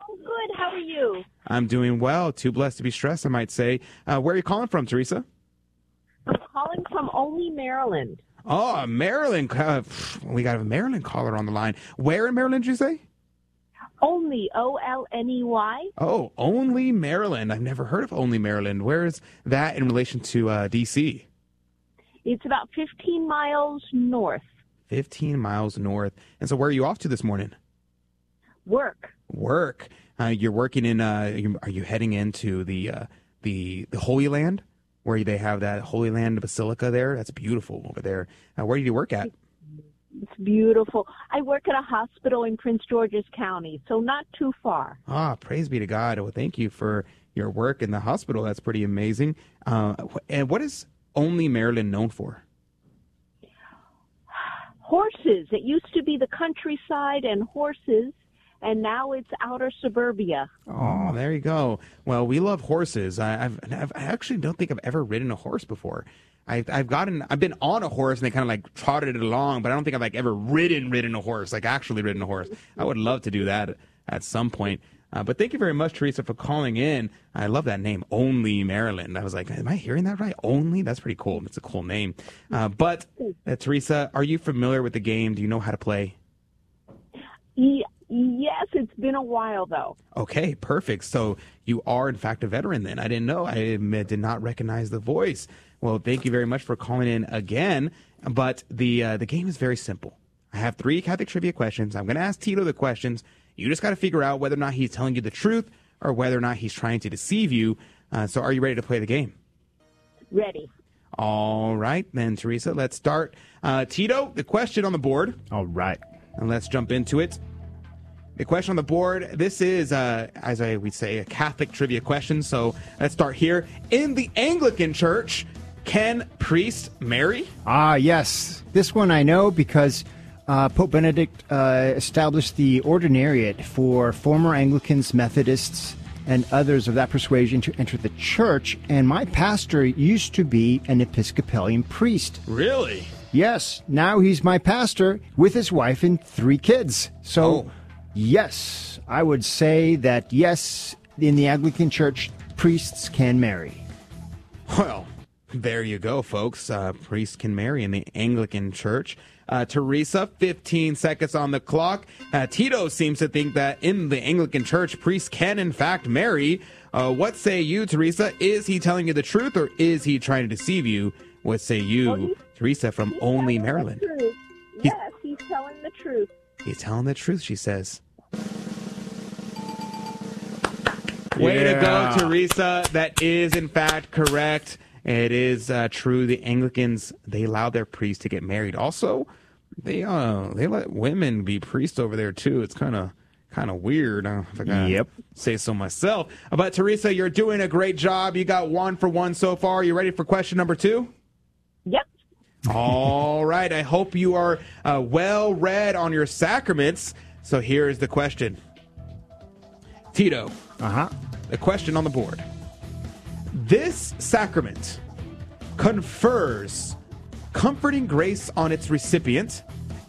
[SPEAKER 22] Oh, good. How are you?
[SPEAKER 6] I'm doing well. Too blessed to be stressed, I might say. Uh, where are you calling from, Teresa?
[SPEAKER 22] I'm calling from Olney, Maryland.
[SPEAKER 6] Oh, Maryland. Uh, we got a Maryland caller on the line. Where in Maryland did you say?
[SPEAKER 22] Olney, O L N E Y.
[SPEAKER 6] Oh, only Maryland. I've never heard of only Maryland. Where is that in relation to uh, D.C.?
[SPEAKER 22] It's about 15 miles north.
[SPEAKER 6] 15 miles north. And so, where are you off to this morning?
[SPEAKER 22] Work.
[SPEAKER 6] Work. Uh, you're working in. Uh, are you heading into the uh, the the Holy Land, where they have that Holy Land Basilica there? That's beautiful over there. Uh, where do you work at?
[SPEAKER 22] It's beautiful. I work at a hospital in Prince George's County, so not too far.
[SPEAKER 6] Ah, praise be to God. Well, thank you for your work in the hospital. That's pretty amazing. Uh, and what is only Maryland known for?
[SPEAKER 22] Horses. It used to be the countryside and horses, and now it's outer suburbia.
[SPEAKER 6] Oh, there you go. Well, we love horses. I, I've, I've, I actually don't think I've ever ridden a horse before. I've, I've gotten, I've been on a horse and they kind of like trotted it along, but I don't think I've like ever ridden, ridden a horse, like actually ridden a horse. I would love to do that at some point. Uh, but thank you very much, Teresa, for calling in. I love that name, Only Maryland. I was like, am I hearing that right? Only? That's pretty cool. It's a cool name. Uh, but, uh, Teresa, are you familiar with the game? Do you know how to play?
[SPEAKER 22] Ye- yes, it's been a while though.
[SPEAKER 6] Okay, perfect. So you are, in fact, a veteran then. I didn't know. I admit, did not recognize the voice. Well, thank you very much for calling in again. But the uh, the game is very simple. I have three Catholic trivia questions. I'm going to ask Tito the questions. You just got to figure out whether or not he's telling you the truth or whether or not he's trying to deceive you. Uh, so, are you ready to play the game?
[SPEAKER 22] Ready.
[SPEAKER 6] All right, then, Teresa, let's start. Uh, Tito, the question on the board.
[SPEAKER 7] All right.
[SPEAKER 6] And let's jump into it. The question on the board. This is, uh, as I would say, a Catholic trivia question. So let's start here. In the Anglican Church, can priests marry?
[SPEAKER 7] Ah, yes. This one I know because uh, Pope Benedict uh, established the ordinariate for former Anglicans, Methodists, and others of that persuasion to enter the church. And my pastor used to be an Episcopalian priest.
[SPEAKER 6] Really?
[SPEAKER 7] Yes. Now he's my pastor with his wife and three kids. So,
[SPEAKER 6] Oh.
[SPEAKER 7] Yes, I would say that yes, in the Anglican church, priests can marry.
[SPEAKER 6] Well, there you go, folks. Uh, priests can marry in the Anglican Church. Uh, Teresa, 15 seconds on the clock. Uh, Tito seems to think that in the Anglican Church, priests can in fact marry. Uh, what say you, Teresa? Is he telling you the truth or is he trying to deceive you? What say you, Teresa from Only Maryland?
[SPEAKER 22] Yes, he's telling the truth.
[SPEAKER 6] He's telling the truth, she says. Way to go, Teresa. That is, in fact, correct. It is uh, true. The Anglicans they allow their priests to get married. Also, they uh they let women be priests over there too. It's kind of kind of weird. Uh, if I gotta
[SPEAKER 7] Yep.
[SPEAKER 6] say so myself. But Teresa, you're doing a great job. You got one for one so far. You ready for question number two?
[SPEAKER 22] Yep.
[SPEAKER 6] All right. I hope you are uh, well read on your sacraments. So here is the question Tito.
[SPEAKER 7] Uh huh.
[SPEAKER 6] The question on the board. This sacrament confers comforting grace on its recipient,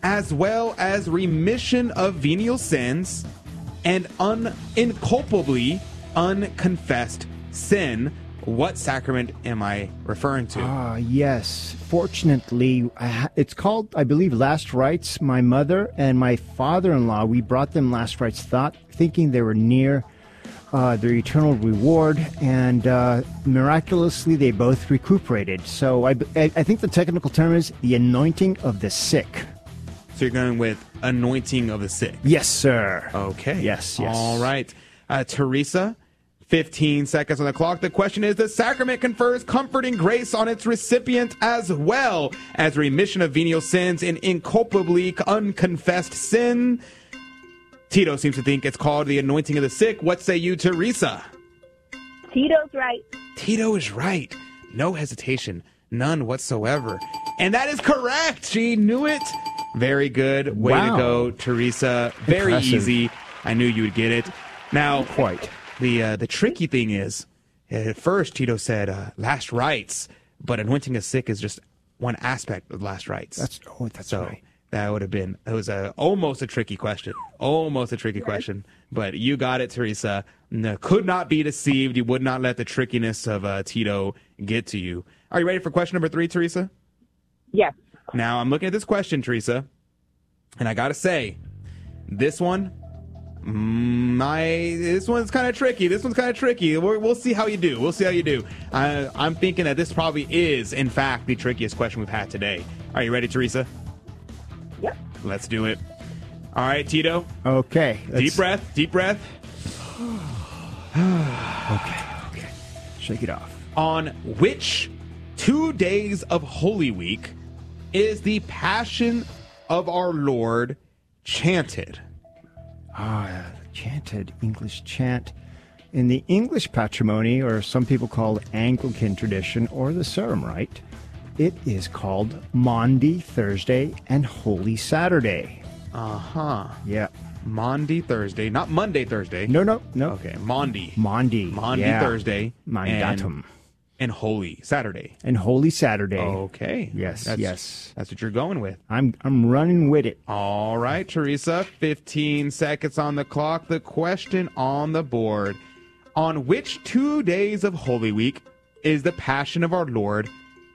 [SPEAKER 6] as well as remission of venial sins and un- inculpably unconfessed sin. What sacrament am I referring to?
[SPEAKER 7] Ah, yes. Fortunately, I ha- it's called, I believe, Last Rites. My mother and my father in law, we brought them Last Rites, thought, thinking they were near uh, their eternal reward, and uh, miraculously they both recuperated. So I, I I think the technical term is the anointing of the sick.
[SPEAKER 6] So you're going with anointing of the sick.
[SPEAKER 7] Yes, sir.
[SPEAKER 6] Okay.
[SPEAKER 7] Yes, yes.
[SPEAKER 6] All right. Uh, Teresa, 15 seconds on the clock. The question is The sacrament confers comforting grace on its recipient as well as remission of venial sins and inculpably unconfessed sin. Tito seems to think it's called the anointing of the sick. What say you, Teresa?
[SPEAKER 22] Tito's right.
[SPEAKER 6] Tito is right. No hesitation, none whatsoever. And that is correct. She knew it. Very good. Way
[SPEAKER 7] Wow.
[SPEAKER 6] to go, Teresa. Very
[SPEAKER 7] Impressive.
[SPEAKER 6] easy. I knew you would get it. Now,
[SPEAKER 7] quite.
[SPEAKER 6] The uh, the tricky thing is, at first Tito said uh, last rites, but anointing a sick is just one aspect of last rites.
[SPEAKER 7] That's oh, that's
[SPEAKER 6] so
[SPEAKER 7] right.
[SPEAKER 6] that would have been it was a almost a tricky question, almost a tricky question. But you got it, Teresa. No, could not be deceived. You would not let the trickiness of uh, Tito get to you. Are you ready for question number three, Teresa?
[SPEAKER 22] Yes.
[SPEAKER 6] Now I'm looking at this question, Teresa, and I gotta say, this one, Mm, my this one's kind of tricky. This one's kind of tricky. We're, we'll see how you do. We'll see how you do. I, I'm thinking that this probably is, in fact, the trickiest question we've had today. Are you ready, Teresa?
[SPEAKER 22] Yep.
[SPEAKER 6] Let's do it. All right, Tito.
[SPEAKER 7] Okay.
[SPEAKER 6] Deep
[SPEAKER 7] let's-
[SPEAKER 6] breath. Deep breath.
[SPEAKER 7] okay. Okay. Shake it off.
[SPEAKER 6] On which two days of Holy Week is the Passion of our Lord chanted?
[SPEAKER 7] Ah, chanted English chant. In the English patrimony, or some people call it Anglican tradition, or the Sarum Rite, it is called Maundy Thursday and Holy Saturday.
[SPEAKER 6] Uh huh.
[SPEAKER 7] Yeah.
[SPEAKER 6] Maundy Thursday, not Monday Thursday.
[SPEAKER 7] No, no, no.
[SPEAKER 6] Okay, Maundy.
[SPEAKER 7] Maundy.
[SPEAKER 6] Maundy
[SPEAKER 7] yeah.
[SPEAKER 6] Thursday.
[SPEAKER 7] Mandatum.
[SPEAKER 6] And, Holy Saturday.
[SPEAKER 7] And Holy Saturday.
[SPEAKER 6] Okay.
[SPEAKER 7] Yes,
[SPEAKER 6] That's,
[SPEAKER 7] yes.
[SPEAKER 6] That's what you're going with.
[SPEAKER 7] I'm I'm running with it.
[SPEAKER 6] All right, Teresa. 15 seconds on the clock. The question on the board. On which two days of Holy Week is the Passion of our Lord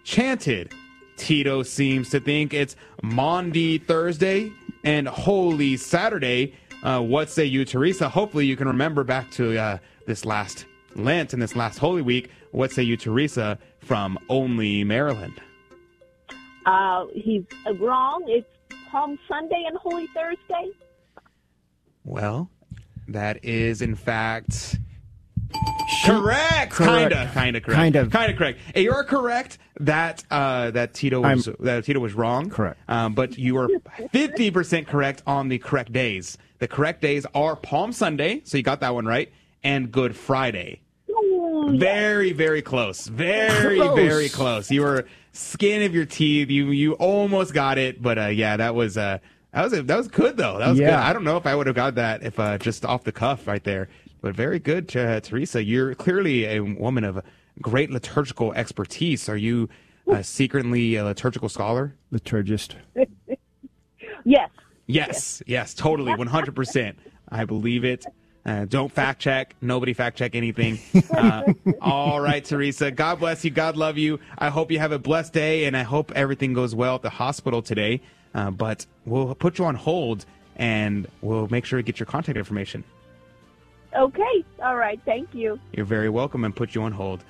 [SPEAKER 6] chanted? Tito seems to think it's Maundy Thursday and Holy Saturday. Uh, what say you, Teresa? Hopefully, you can remember back to uh, this last Lent and this last Holy Week. What say you, Teresa, from Only Maryland?
[SPEAKER 22] Uh, he's wrong. It's Palm Sunday and Holy Thursday.
[SPEAKER 6] Well, that is in fact correct.
[SPEAKER 7] Correct.
[SPEAKER 6] Kinda, kinda correct.
[SPEAKER 7] Kind of.
[SPEAKER 6] kinda correct. Hey, You're correct that uh, that Tito was that Tito was wrong.
[SPEAKER 7] Correct.
[SPEAKER 6] Um, but you are fifty percent correct on the correct days. The correct days are Palm Sunday, so you got that one right, and Good Friday. Very, very close. Very,
[SPEAKER 7] Close.
[SPEAKER 6] very close. You were skin of your teeth. You you almost got it, but uh, yeah, that was uh, that was that was good though. That was good.
[SPEAKER 7] Yeah.
[SPEAKER 6] I don't know if I would have got that if uh, just off the cuff right there, but very good, uh, Teresa. You're clearly a woman of great liturgical expertise. Are you uh, secretly a liturgical scholar?
[SPEAKER 7] Liturgist.
[SPEAKER 22] Yes.
[SPEAKER 6] Yes, yes, totally, 100%. I believe it. Uh, don't fact check. Nobody fact check anything. Uh, all right, Teresa. God bless you. God love you. I hope you have a blessed day, and I hope everything goes well at the hospital today. Uh, but we'll put you on hold, and we'll make sure to get your contact information.
[SPEAKER 22] Okay. All right. Thank you.
[SPEAKER 6] You're very welcome and put you on hold.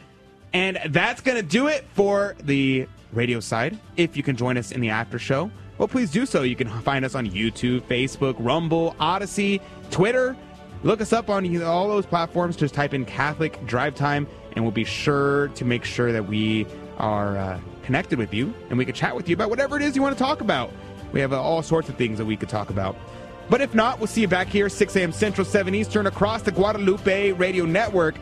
[SPEAKER 6] And that's going to do it for the radio side. If you can join us in the after show, well, please do so. You can find us on YouTube, Facebook, Rumble, Odysee, Twitter. Look us up on all those platforms. Just type in Catholic Drive Time, and we'll be sure to make sure that we are uh, connected with you and we can chat with you about whatever it is you want to talk about. We have uh, all sorts of things that we could talk about. But if not, we'll see you back here, 6 a.m. Central, 7 Eastern, across the Guadalupe Radio Network.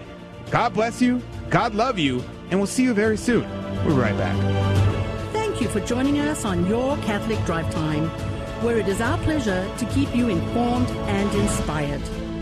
[SPEAKER 6] God bless you, God love you, and we'll see you very soon. We'll be right back.
[SPEAKER 23] Thank you for joining us on Your Catholic Drive Time, where it is our pleasure to keep you informed and inspired.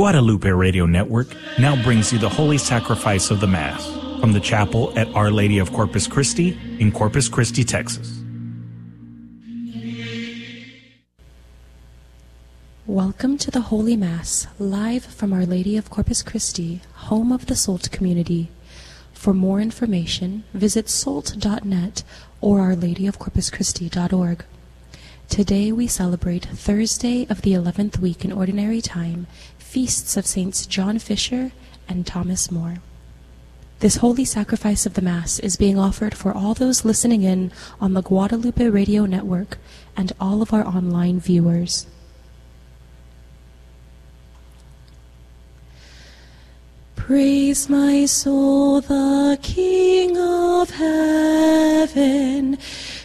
[SPEAKER 24] Guadalupe Radio Network now brings you the Holy Sacrifice of the Mass from the chapel at Our Lady of Corpus Christi in Corpus Christi, Texas.
[SPEAKER 25] Welcome to the Holy Mass, live from Our Lady of Corpus Christi, home of the SALT community. For more information, visit salt.net or ourladyofcorpuschristi.org. Today we celebrate Thursday of the 11th week in Ordinary Time, feasts of Saints John Fisher and Thomas More. This holy sacrifice of the Mass is being offered for all those listening in on the Guadalupe Radio Network and all of our online viewers. Praise my soul, the King of heaven.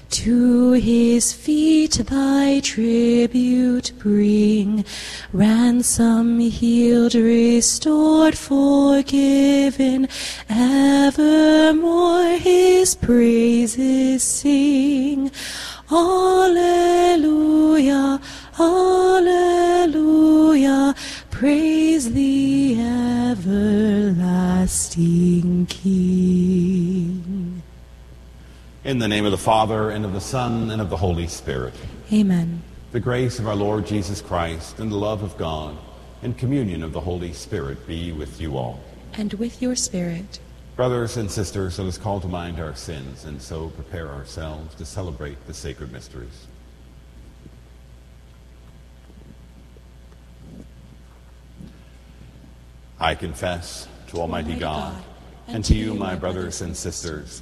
[SPEAKER 25] To his feet thy tribute bring. Ransom healed, restored, forgiven. Evermore his praises sing. Alleluia, Alleluia. Praise the everlasting King.
[SPEAKER 26] In the name of the Father, and of the Son, and of the Holy Spirit.
[SPEAKER 25] Amen.
[SPEAKER 26] The grace of our Lord Jesus Christ, and the love of God, and communion of the Holy Spirit be with you all.
[SPEAKER 25] And with your spirit.
[SPEAKER 26] Brothers and sisters, let us call to mind our sins, and so prepare ourselves to celebrate the sacred mysteries. I confess to Almighty God and to you, my brothers and sisters,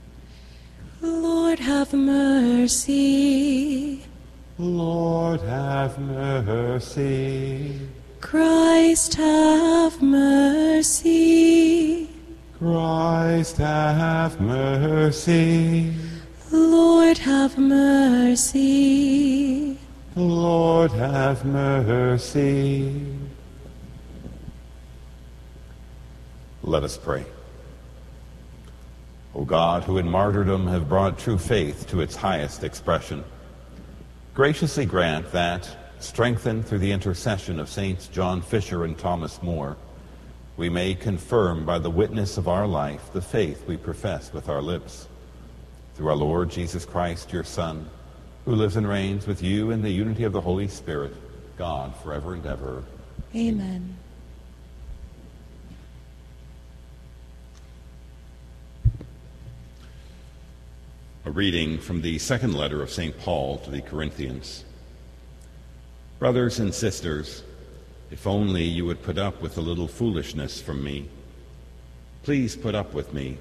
[SPEAKER 25] Lord have mercy.
[SPEAKER 26] Lord have mercy.
[SPEAKER 25] Christ have mercy.
[SPEAKER 26] Christ have mercy.
[SPEAKER 25] Lord have mercy.
[SPEAKER 26] Lord have mercy. Let us pray. O God, who in martyrdom have brought true faith to its highest expression, graciously grant that, strengthened through the intercession of Saints John Fisher and Thomas More, we may confirm by the witness of our life the faith we profess with our lips. Through our Lord Jesus Christ, your Son, who lives and reigns with you in the unity of the Holy Spirit, God, forever and ever.
[SPEAKER 25] Amen.
[SPEAKER 26] A reading from the second letter of St. Paul to the Corinthians. Brothers and sisters, if only you would put up with a little foolishness from me. Please put up with me,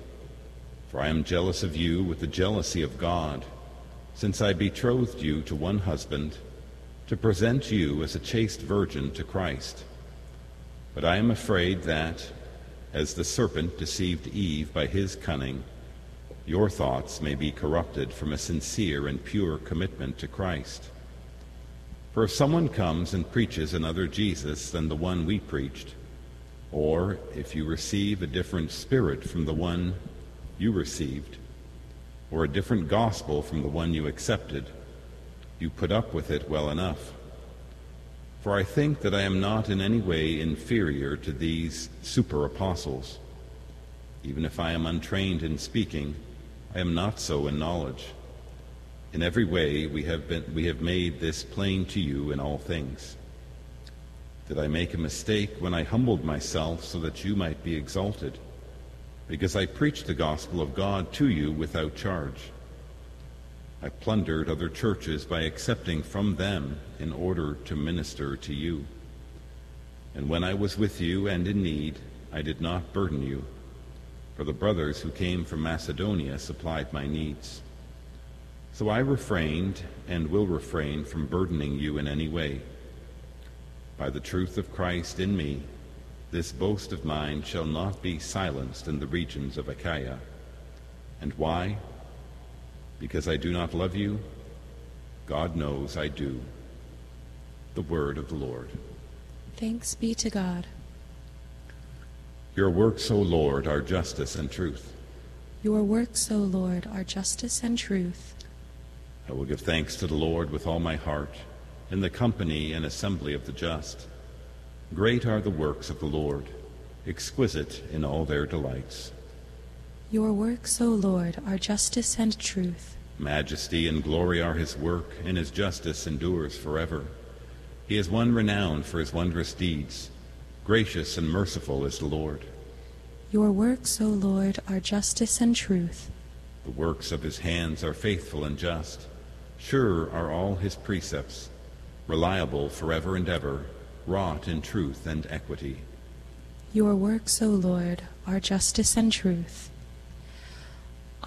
[SPEAKER 26] for I am jealous of you with the jealousy of God, since I betrothed you to one husband, to present you as a chaste virgin to Christ. But I am afraid that, as the serpent deceived Eve by his cunning, your thoughts may be corrupted from a sincere and pure commitment to Christ. For if someone comes and preaches another Jesus than the one we preached, or if you receive a different spirit from the one you received, or a different gospel from the one you accepted, you put up with it well enough. For I think that I am not in any way inferior to these super apostles. Even if I am untrained in speaking, I am not so in knowledge. In every way we have, been, we have made this plain to you in all things. Did I make a mistake when I humbled myself so that you might be exalted? Because I preached the gospel of God to you without charge. I plundered other churches by accepting from them in order to minister to you. And when I was with you and in need, I did not burden you for the brothers who came from Macedonia supplied my needs. So I refrained and will refrain from burdening you in any way. By the truth of Christ in me, this boast of mine shall not be silenced in the regions of Achaia. And why? Because I do not love you? God knows I do. The word of the Lord.
[SPEAKER 25] Thanks be to God.
[SPEAKER 26] Your works, O Lord, are justice and truth.
[SPEAKER 25] Your works, O Lord, are justice and truth.
[SPEAKER 26] I will give thanks to the Lord with all my heart, in the company and assembly of the just. Great are the works of the Lord, exquisite in all their delights.
[SPEAKER 25] Your works, O Lord, are justice and truth.
[SPEAKER 26] Majesty and glory are his work, and his justice endures forever. He is one renowned for his wondrous deeds. Gracious and merciful is the Lord.
[SPEAKER 25] Your works, O Lord, are justice and truth.
[SPEAKER 26] The works of his hands are faithful and just. Sure are all his precepts, reliable forever and ever, wrought in truth and equity.
[SPEAKER 25] Your works, O Lord, are justice and truth.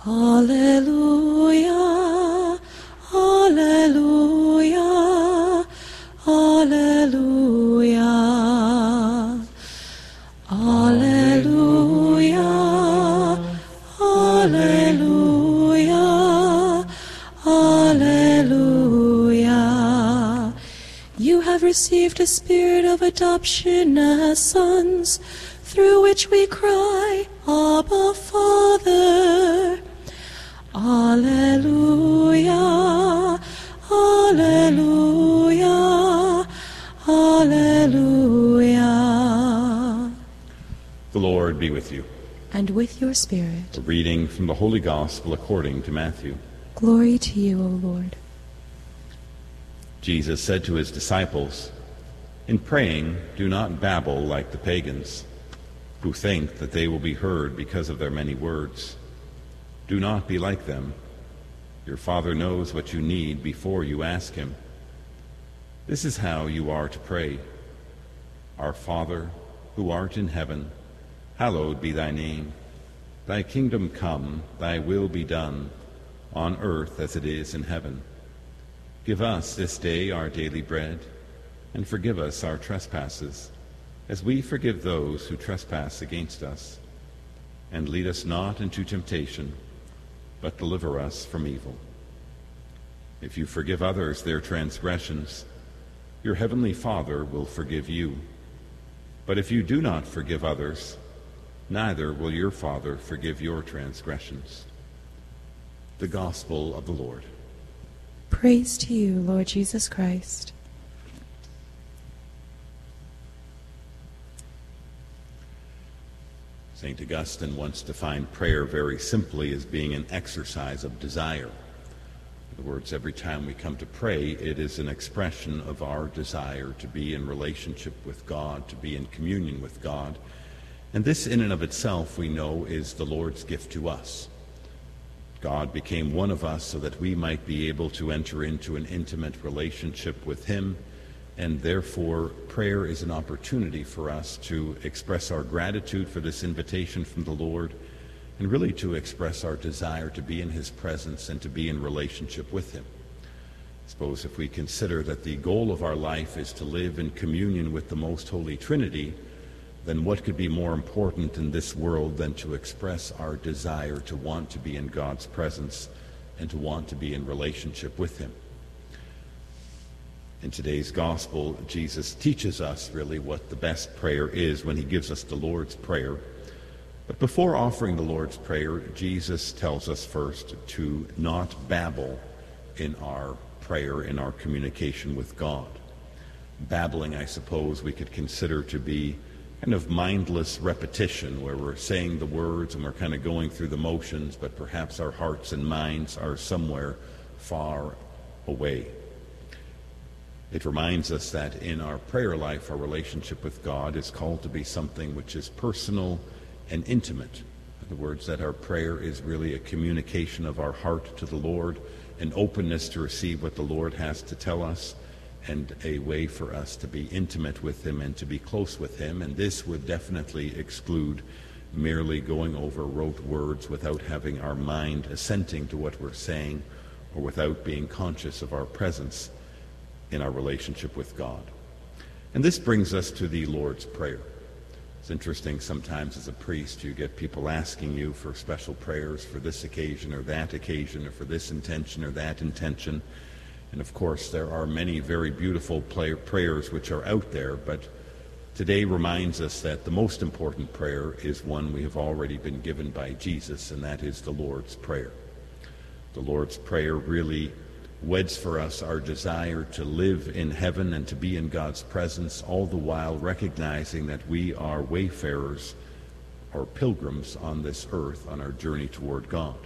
[SPEAKER 25] Alleluia, Alleluia, Alleluia, have received a spirit of adoption as sons, through which we cry, Abba, Father. Alleluia, Alleluia, Alleluia.
[SPEAKER 26] The Lord be with you.
[SPEAKER 25] And with your spirit,
[SPEAKER 26] A reading from the Holy Gospel according to Matthew.
[SPEAKER 25] glory to you, O Lord.
[SPEAKER 26] Jesus said to his disciples, In praying, do not babble like the pagans, who think that they will be heard because of their many words. Do not be like them. Your Father knows what you need before you ask Him. This is how you are to pray. Our Father, who art in heaven, hallowed be thy name. Thy kingdom come, thy will be done, on earth as it is in heaven. Give us this day our daily bread, and forgive us our trespasses, as we forgive those who trespass against us. And lead us not into temptation, but deliver us from evil. If you forgive others their transgressions, your heavenly Father will forgive you. But if you do not forgive others, neither will your Father forgive your transgressions. The Gospel of the Lord.
[SPEAKER 25] Praise to you, Lord Jesus Christ.
[SPEAKER 26] St. Augustine once defined prayer very simply as being an exercise of desire. In other words, every time we come to pray, it is an expression of our desire to be in relationship with God, to be in communion with God. And this, in and of itself, we know is the Lord's gift to us. God became one of us so that we might be able to enter into an intimate relationship with Him, and therefore prayer is an opportunity for us to express our gratitude for this invitation from the Lord, and really to express our desire to be in His presence and to be in relationship with Him. I suppose if we consider that the goal of our life is to live in communion with the Most Holy Trinity, then what could be more important in this world than to express our desire to want to be in God's presence and to want to be in relationship with Him? In today's gospel, Jesus teaches us really what the best prayer is when he gives us the Lord's Prayer. But before offering the Lord's Prayer, Jesus tells us first to not babble in our prayer, in our communication with God. Babbling, I suppose, we could consider to be kind of mindless repetition where we're saying the words and we're kind of going through the motions, but perhaps our hearts and minds are somewhere far away. It reminds us that in our prayer life, our relationship with God is called to be something which is personal and intimate. In other words, that our prayer is really a communication of our heart to the Lord, an openness to receive what the Lord has to tell us, and a way for us to be intimate with Him and to be close with Him. And this would definitely exclude merely going over rote words without having our mind assenting to what we're saying or without being conscious of our presence in our relationship with God. And this brings us to the Lord's Prayer. It's interesting sometimes as a priest, you get people asking you for special prayers for this occasion or that occasion or for this intention or that intention. And of course, there are many very beautiful play- prayers which are out there, but today reminds us that the most important prayer is one we have already been given by Jesus, and that is the Lord's Prayer. The Lord's Prayer really weds for us our desire to live in heaven and to be in God's presence, all the while recognizing that we are wayfarers or pilgrims on this earth on our journey toward God.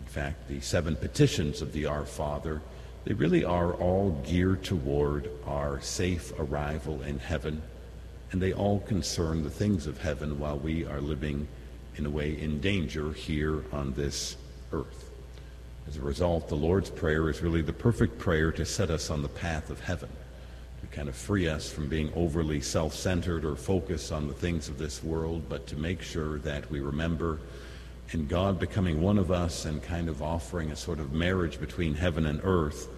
[SPEAKER 26] In fact, the seven petitions of the Our Father, they really are all geared toward our safe arrival in heaven, and they all concern the things of heaven while we are living, in a way, in danger here on this earth. As a result, the Lord's Prayer is really the perfect prayer to set us on the path of heaven, to kind of free us from being overly self centered or focused on the things of this world, but to make sure that we remember in God becoming one of us and kind of offering a sort of marriage between heaven and earth,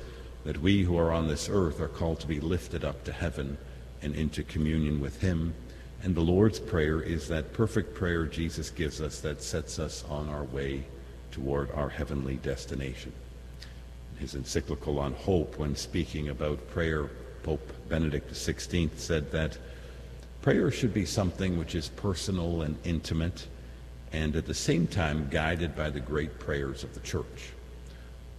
[SPEAKER 26] that we who are on this earth are called to be lifted up to heaven and into communion with Him. And the Lord's Prayer is that perfect prayer Jesus gives us that sets us on our way toward our heavenly destination. In his encyclical on hope, when speaking about prayer, Pope Benedict XVI said that prayer should be something which is personal and intimate and at the same time guided by the great prayers of the church.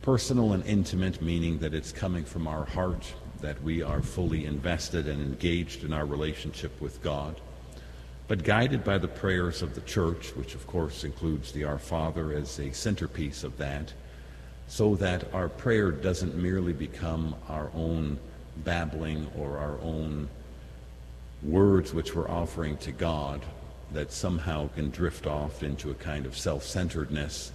[SPEAKER 26] Personal and intimate, meaning that it's coming from our heart, that we are fully invested and engaged in our relationship with God but guided by the prayers of the church, which of course includes the Our Father as a centerpiece of that, so that our prayer doesn't merely become our own babbling or our own words which we're offering to God that somehow can drift off into a kind of self centeredness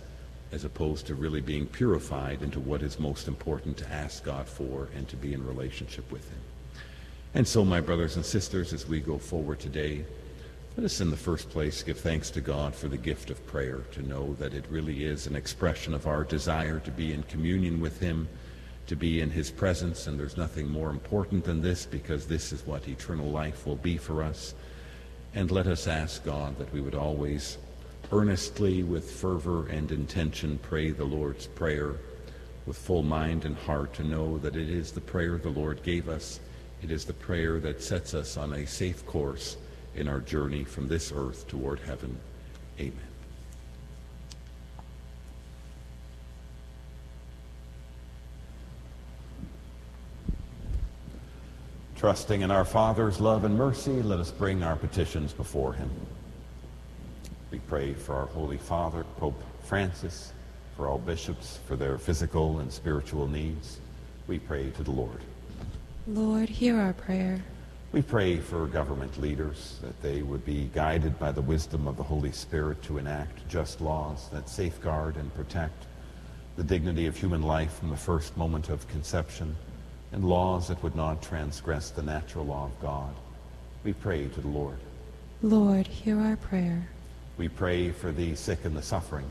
[SPEAKER 26] as opposed to really being purified into what is most important to ask God for and to be in relationship with Him. And so, my brothers and sisters, as we go forward today, let us, in the first place, give thanks to God for the gift of prayer, to know that it really is an expression of our desire to be in communion with Him, to be in His presence, and there's nothing more important than this because this is what eternal life will be for us. And let us ask God that we would always earnestly, with fervor and intention, pray the Lord's Prayer with full mind and heart to know that it is the prayer the Lord gave us. It is the prayer that sets us on a safe course in our journey from this earth toward heaven. Amen. Trusting in our Father's love and mercy, let us bring our petitions before him. We pray for our Holy Father, Pope Francis, for all bishops, for their physical and spiritual needs. We pray to the Lord.
[SPEAKER 25] Lord, hear our prayer.
[SPEAKER 26] We pray for government leaders that they would be guided by the wisdom of the Holy Spirit to enact just laws that safeguard and protect the dignity of human life from the first moment of conception and laws that would not transgress the natural law of God. We pray to the Lord.
[SPEAKER 25] Lord, hear our prayer.
[SPEAKER 26] We pray for the sick and the suffering,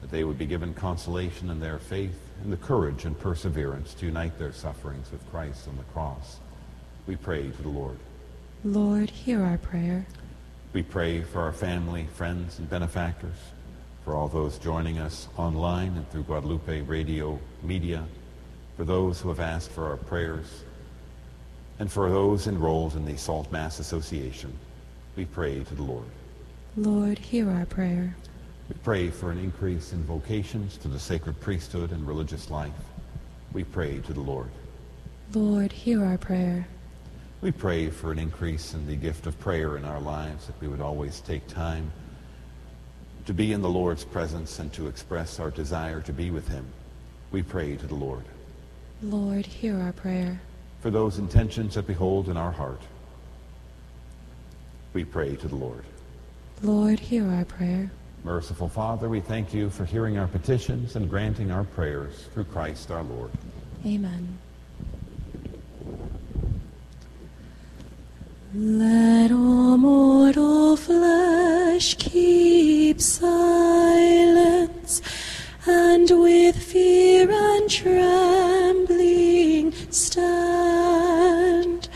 [SPEAKER 26] that they would be given consolation in their faith and the courage and perseverance to unite their sufferings with Christ on the cross we pray to the Lord.
[SPEAKER 25] Lord, hear our prayer.
[SPEAKER 26] We pray for our family, friends, and benefactors, for all those joining us online and through Guadalupe Radio Media, for those who have asked for our prayers, and for those enrolled in the Salt Mass Association. We pray to the Lord.
[SPEAKER 25] Lord, hear our prayer.
[SPEAKER 26] We pray for an increase in vocations to the sacred priesthood and religious life. We pray to the Lord.
[SPEAKER 25] Lord, hear our prayer.
[SPEAKER 26] We pray for an increase in the gift of prayer in our lives, that we would always take time to be in the Lord's presence and to express our desire to be with him. We pray to the Lord.
[SPEAKER 25] Lord, hear our prayer.
[SPEAKER 26] For those intentions that behold in our heart, we pray to the Lord.
[SPEAKER 25] Lord, hear our prayer.
[SPEAKER 26] Merciful Father, we thank you for hearing our petitions and granting our prayers through Christ our Lord.
[SPEAKER 25] Amen. Let all mortal flesh keep silence, and with fear and trembling stand.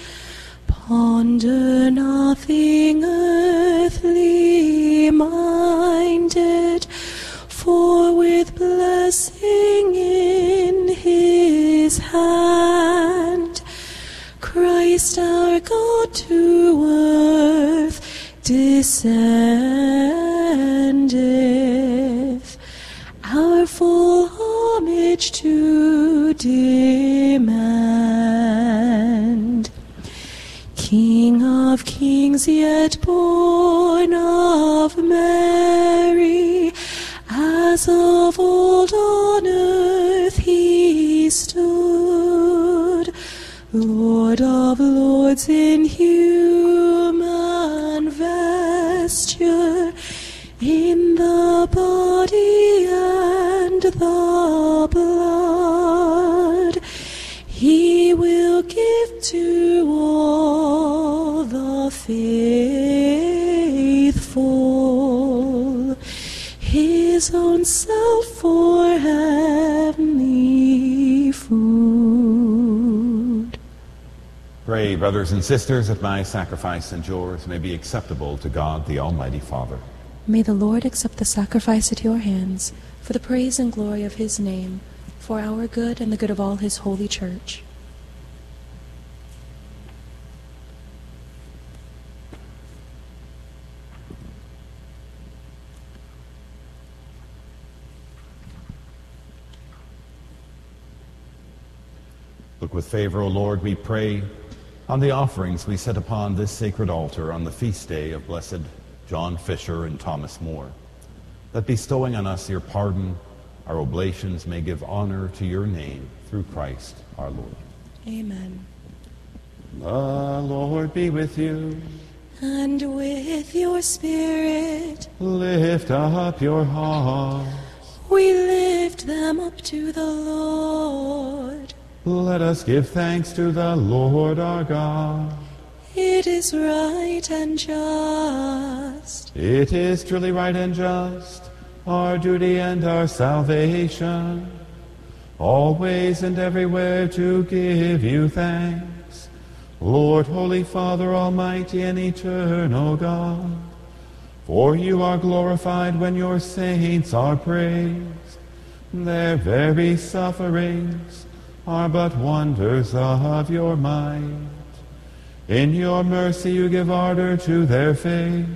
[SPEAKER 25] Ponder nothing earthly minded, for with blessing in his hand, Christ our God to earth descended to demand. King of kings, yet born of Mary, as of old on earth he stood, Lord of lords in his own self for heavenly food.
[SPEAKER 26] Pray, brothers and sisters, that my sacrifice and yours may be acceptable to God the Almighty Father.
[SPEAKER 25] May the Lord accept the sacrifice at your hands for the praise and glory of his name, for our good and the good of all his holy church.
[SPEAKER 26] With favor, O Lord, we pray, on the offerings we set upon this sacred altar on the feast day of blessed John Fisher and Thomas More, that bestowing on us your pardon, our oblations may give honor to your name through Christ our Lord.
[SPEAKER 25] Amen.
[SPEAKER 26] The Lord be with you.
[SPEAKER 25] And with your spirit,
[SPEAKER 26] Lift up your heart.
[SPEAKER 25] we lift them up to the Lord.
[SPEAKER 26] Let us give thanks to the Lord our God.
[SPEAKER 25] It is right and just.
[SPEAKER 26] It is truly right and just, our duty and our salvation, always and everywhere to give you thanks. Lord, Holy Father, Almighty and Eternal God, for you are glorified when your saints are praised. Their very sufferings are but wonders of your might. In your mercy you give ardor to their faith.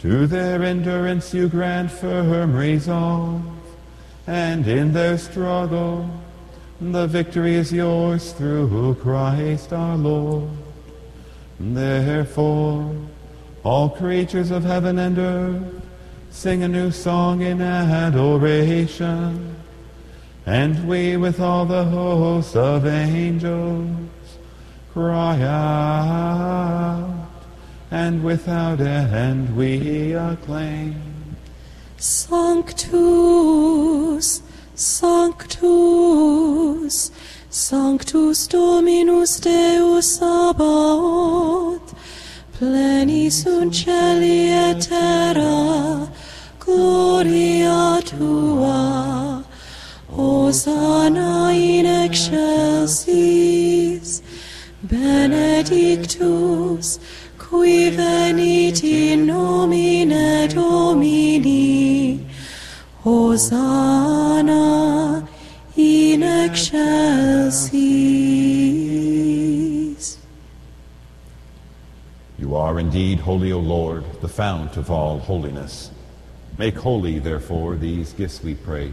[SPEAKER 26] To their endurance you grant firm resolve. And in their struggle the victory is yours through Christ our Lord. Therefore, all creatures of heaven and earth sing a new song in adoration. And we with all the host of angels cry out, and without end we acclaim.
[SPEAKER 25] Sanctus, Sanctus, Sanctus Dominus Deus Sabaoth, plenis celi et terra, gloria tua, Hosanna in excelsis, benedictus, qui venit in nomine Domini, Hosanna in excelsis.
[SPEAKER 26] You are indeed holy, O Lord, the fount of all holiness. Make holy, therefore, these gifts, we pray,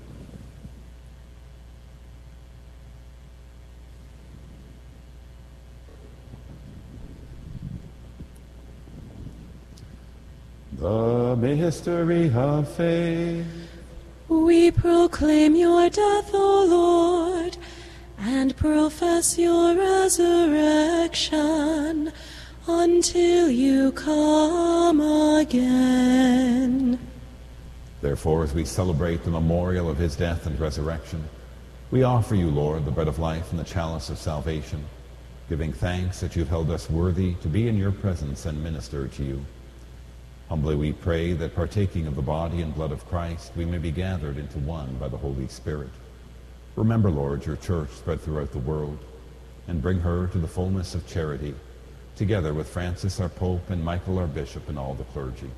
[SPEAKER 26] The mystery of faith.
[SPEAKER 25] We proclaim your death, O Lord, and profess your resurrection until you come again.
[SPEAKER 26] Therefore, as we celebrate the memorial of his death and resurrection, we offer you, Lord, the bread of life and the chalice of salvation, giving thanks that you've held us worthy to be in your presence and minister to you. Humbly we pray that partaking of the body and blood of Christ, we may be gathered into one by the Holy Spirit. Remember, Lord, your church spread throughout the world, and bring her to the fullness of charity, together with Francis our Pope and Michael our Bishop and all the clergy.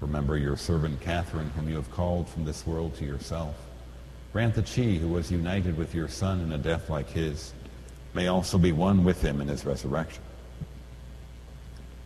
[SPEAKER 26] Remember your servant Catherine, whom you have called from this world to yourself. Grant that she, who was united with your Son in a death like his, may also be one with him in his resurrection.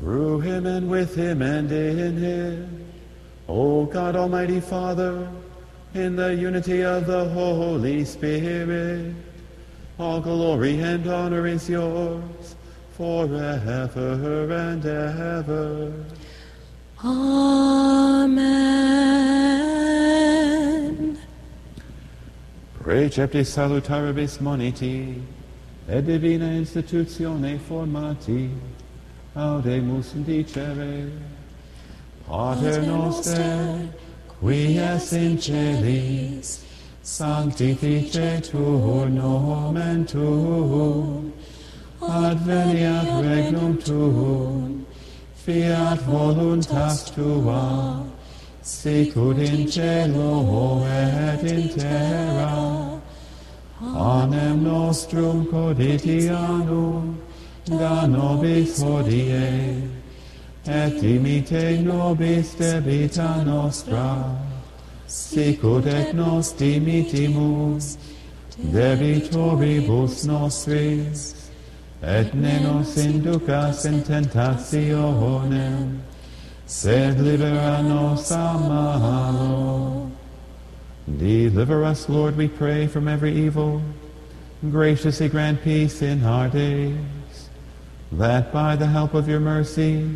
[SPEAKER 26] Through him and with him and in him, O God Almighty Father, in the unity of the Holy Spirit, all glory and honor is yours forever and ever.
[SPEAKER 25] Amen.
[SPEAKER 26] Precepti salutaribus moniti, et divina institutione formati, audemus dicere, Pater noster, qui es in celis, sanctificetur nomen tuum, adveniat regnum tuum, fiat voluntas tua, sicut in cielo et in terra. Panem nostrum quotidianum, da nobis hodie, et dimite nobis debita nostra, sicut et nos dimitimus debitoribus nostris, et ne nos inducas in tentationem, sed libera nos a malo. Deliver us, Lord, we pray, from every evil. Graciously grant peace in our days, that by the help of your mercy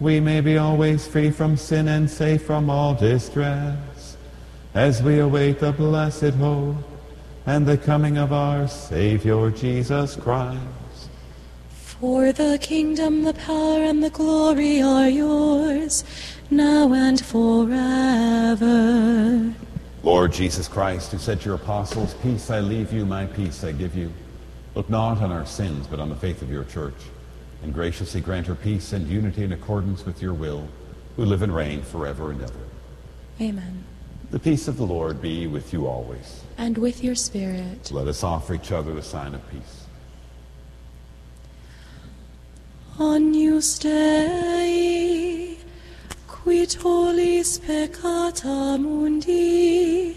[SPEAKER 26] we may be always free from sin and safe from all distress, as we await the blessed hope and the coming of our Savior Jesus Christ.
[SPEAKER 25] For the kingdom, the power, and the glory are yours, now and forever.
[SPEAKER 26] Lord Jesus Christ, who said to your apostles, Peace I leave you, my peace I give you, look not on our sins, but on the faith of your church, and graciously grant her peace and unity in accordance with your will, who live and reign forever and ever.
[SPEAKER 25] Amen.
[SPEAKER 26] The peace of the Lord be with you always.
[SPEAKER 25] And with your spirit.
[SPEAKER 26] Let us offer each other the sign of peace.
[SPEAKER 25] Agnus Dei, qui tollis peccata mundi,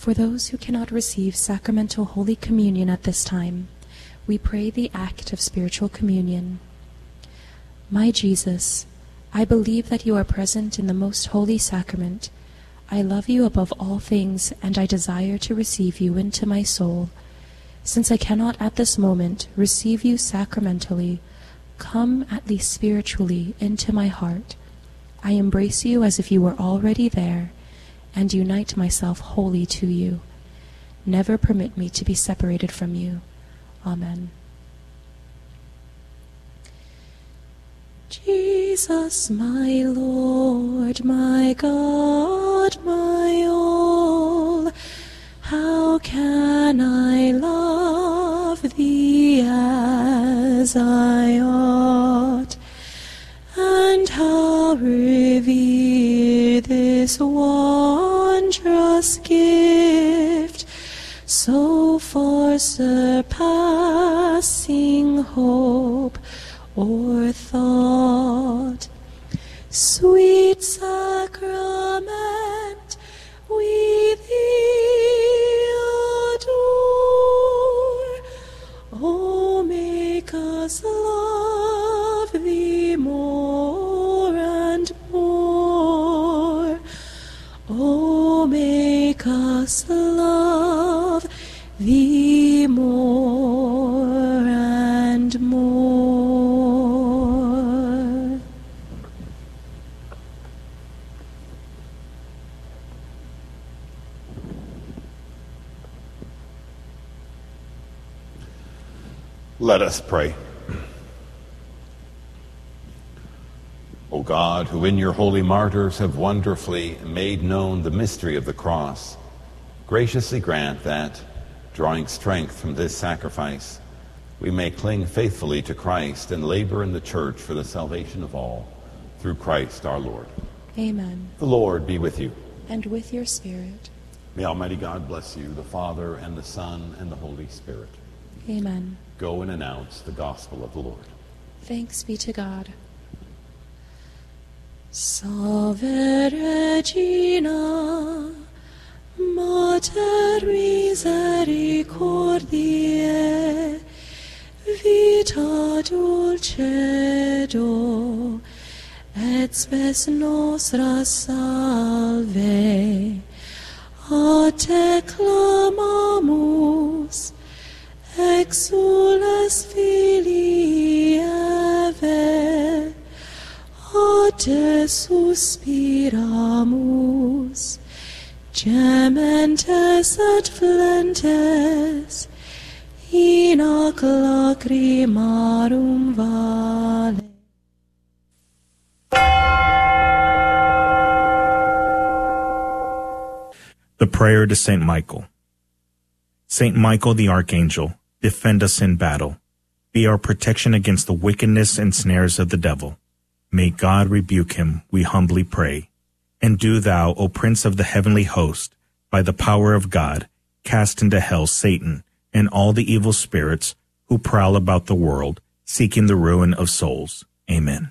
[SPEAKER 25] For those who cannot receive sacramental Holy Communion at this time, we pray the act of spiritual communion. My Jesus, I believe that you are present in the most holy sacrament. I love you above all things, and I desire to receive you into my soul. Since I cannot at this moment receive you sacramentally, come at least spiritually into my heart. I embrace you as if you were already there, and unite myself wholly to you. Never permit me to be separated from you. Amen. Jesus, my Lord, my God, my all, how can I love thee as I ought, and how revere this wondrous gift, so far surpassing hope or thought. Sweet sacrament, we thee
[SPEAKER 26] Let us pray. O God, who in your holy martyrs have wonderfully made known the mystery of the cross, graciously grant that, drawing strength from this sacrifice, we may cling faithfully to Christ and labor in the church for the salvation of all, through Christ our Lord.
[SPEAKER 25] Amen.
[SPEAKER 26] The Lord be with you.
[SPEAKER 25] And with your spirit.
[SPEAKER 26] May Almighty God bless you, the Father, and the Son, and the Holy Spirit.
[SPEAKER 25] Amen.
[SPEAKER 26] Go and announce the gospel of the Lord.
[SPEAKER 25] Thanks be to God. Salve Regina, Mater misericordiae, vita dulcedo, et spes nostra salve. A te clamamus, exules filii Eve, a te suspiramus, gementes et flentes, in ac lacrimarum vale.
[SPEAKER 24] The prayer to Saint Michael. Saint Michael the Archangel, defend us in battle. Be our protection against the wickedness and snares of the devil. May God rebuke him, we humbly pray. And do thou, O Prince of the heavenly host, by the power of God, cast into hell Satan and all the evil spirits who prowl about the world, seeking the ruin of souls. Amen.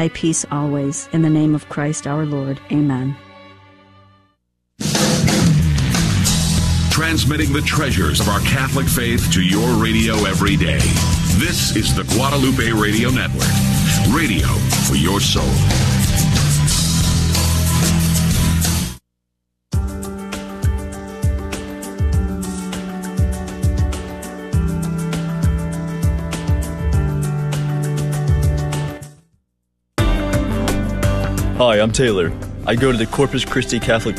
[SPEAKER 27] thy peace always. In the name of Christ our Lord. Amen.
[SPEAKER 1] Transmitting the treasures of our Catholic faith to your radio every day. This is the Guadalupe Radio Network. Radio for your soul.
[SPEAKER 28] Hi, I'm Taylor. I go to the Corpus Christi Catholic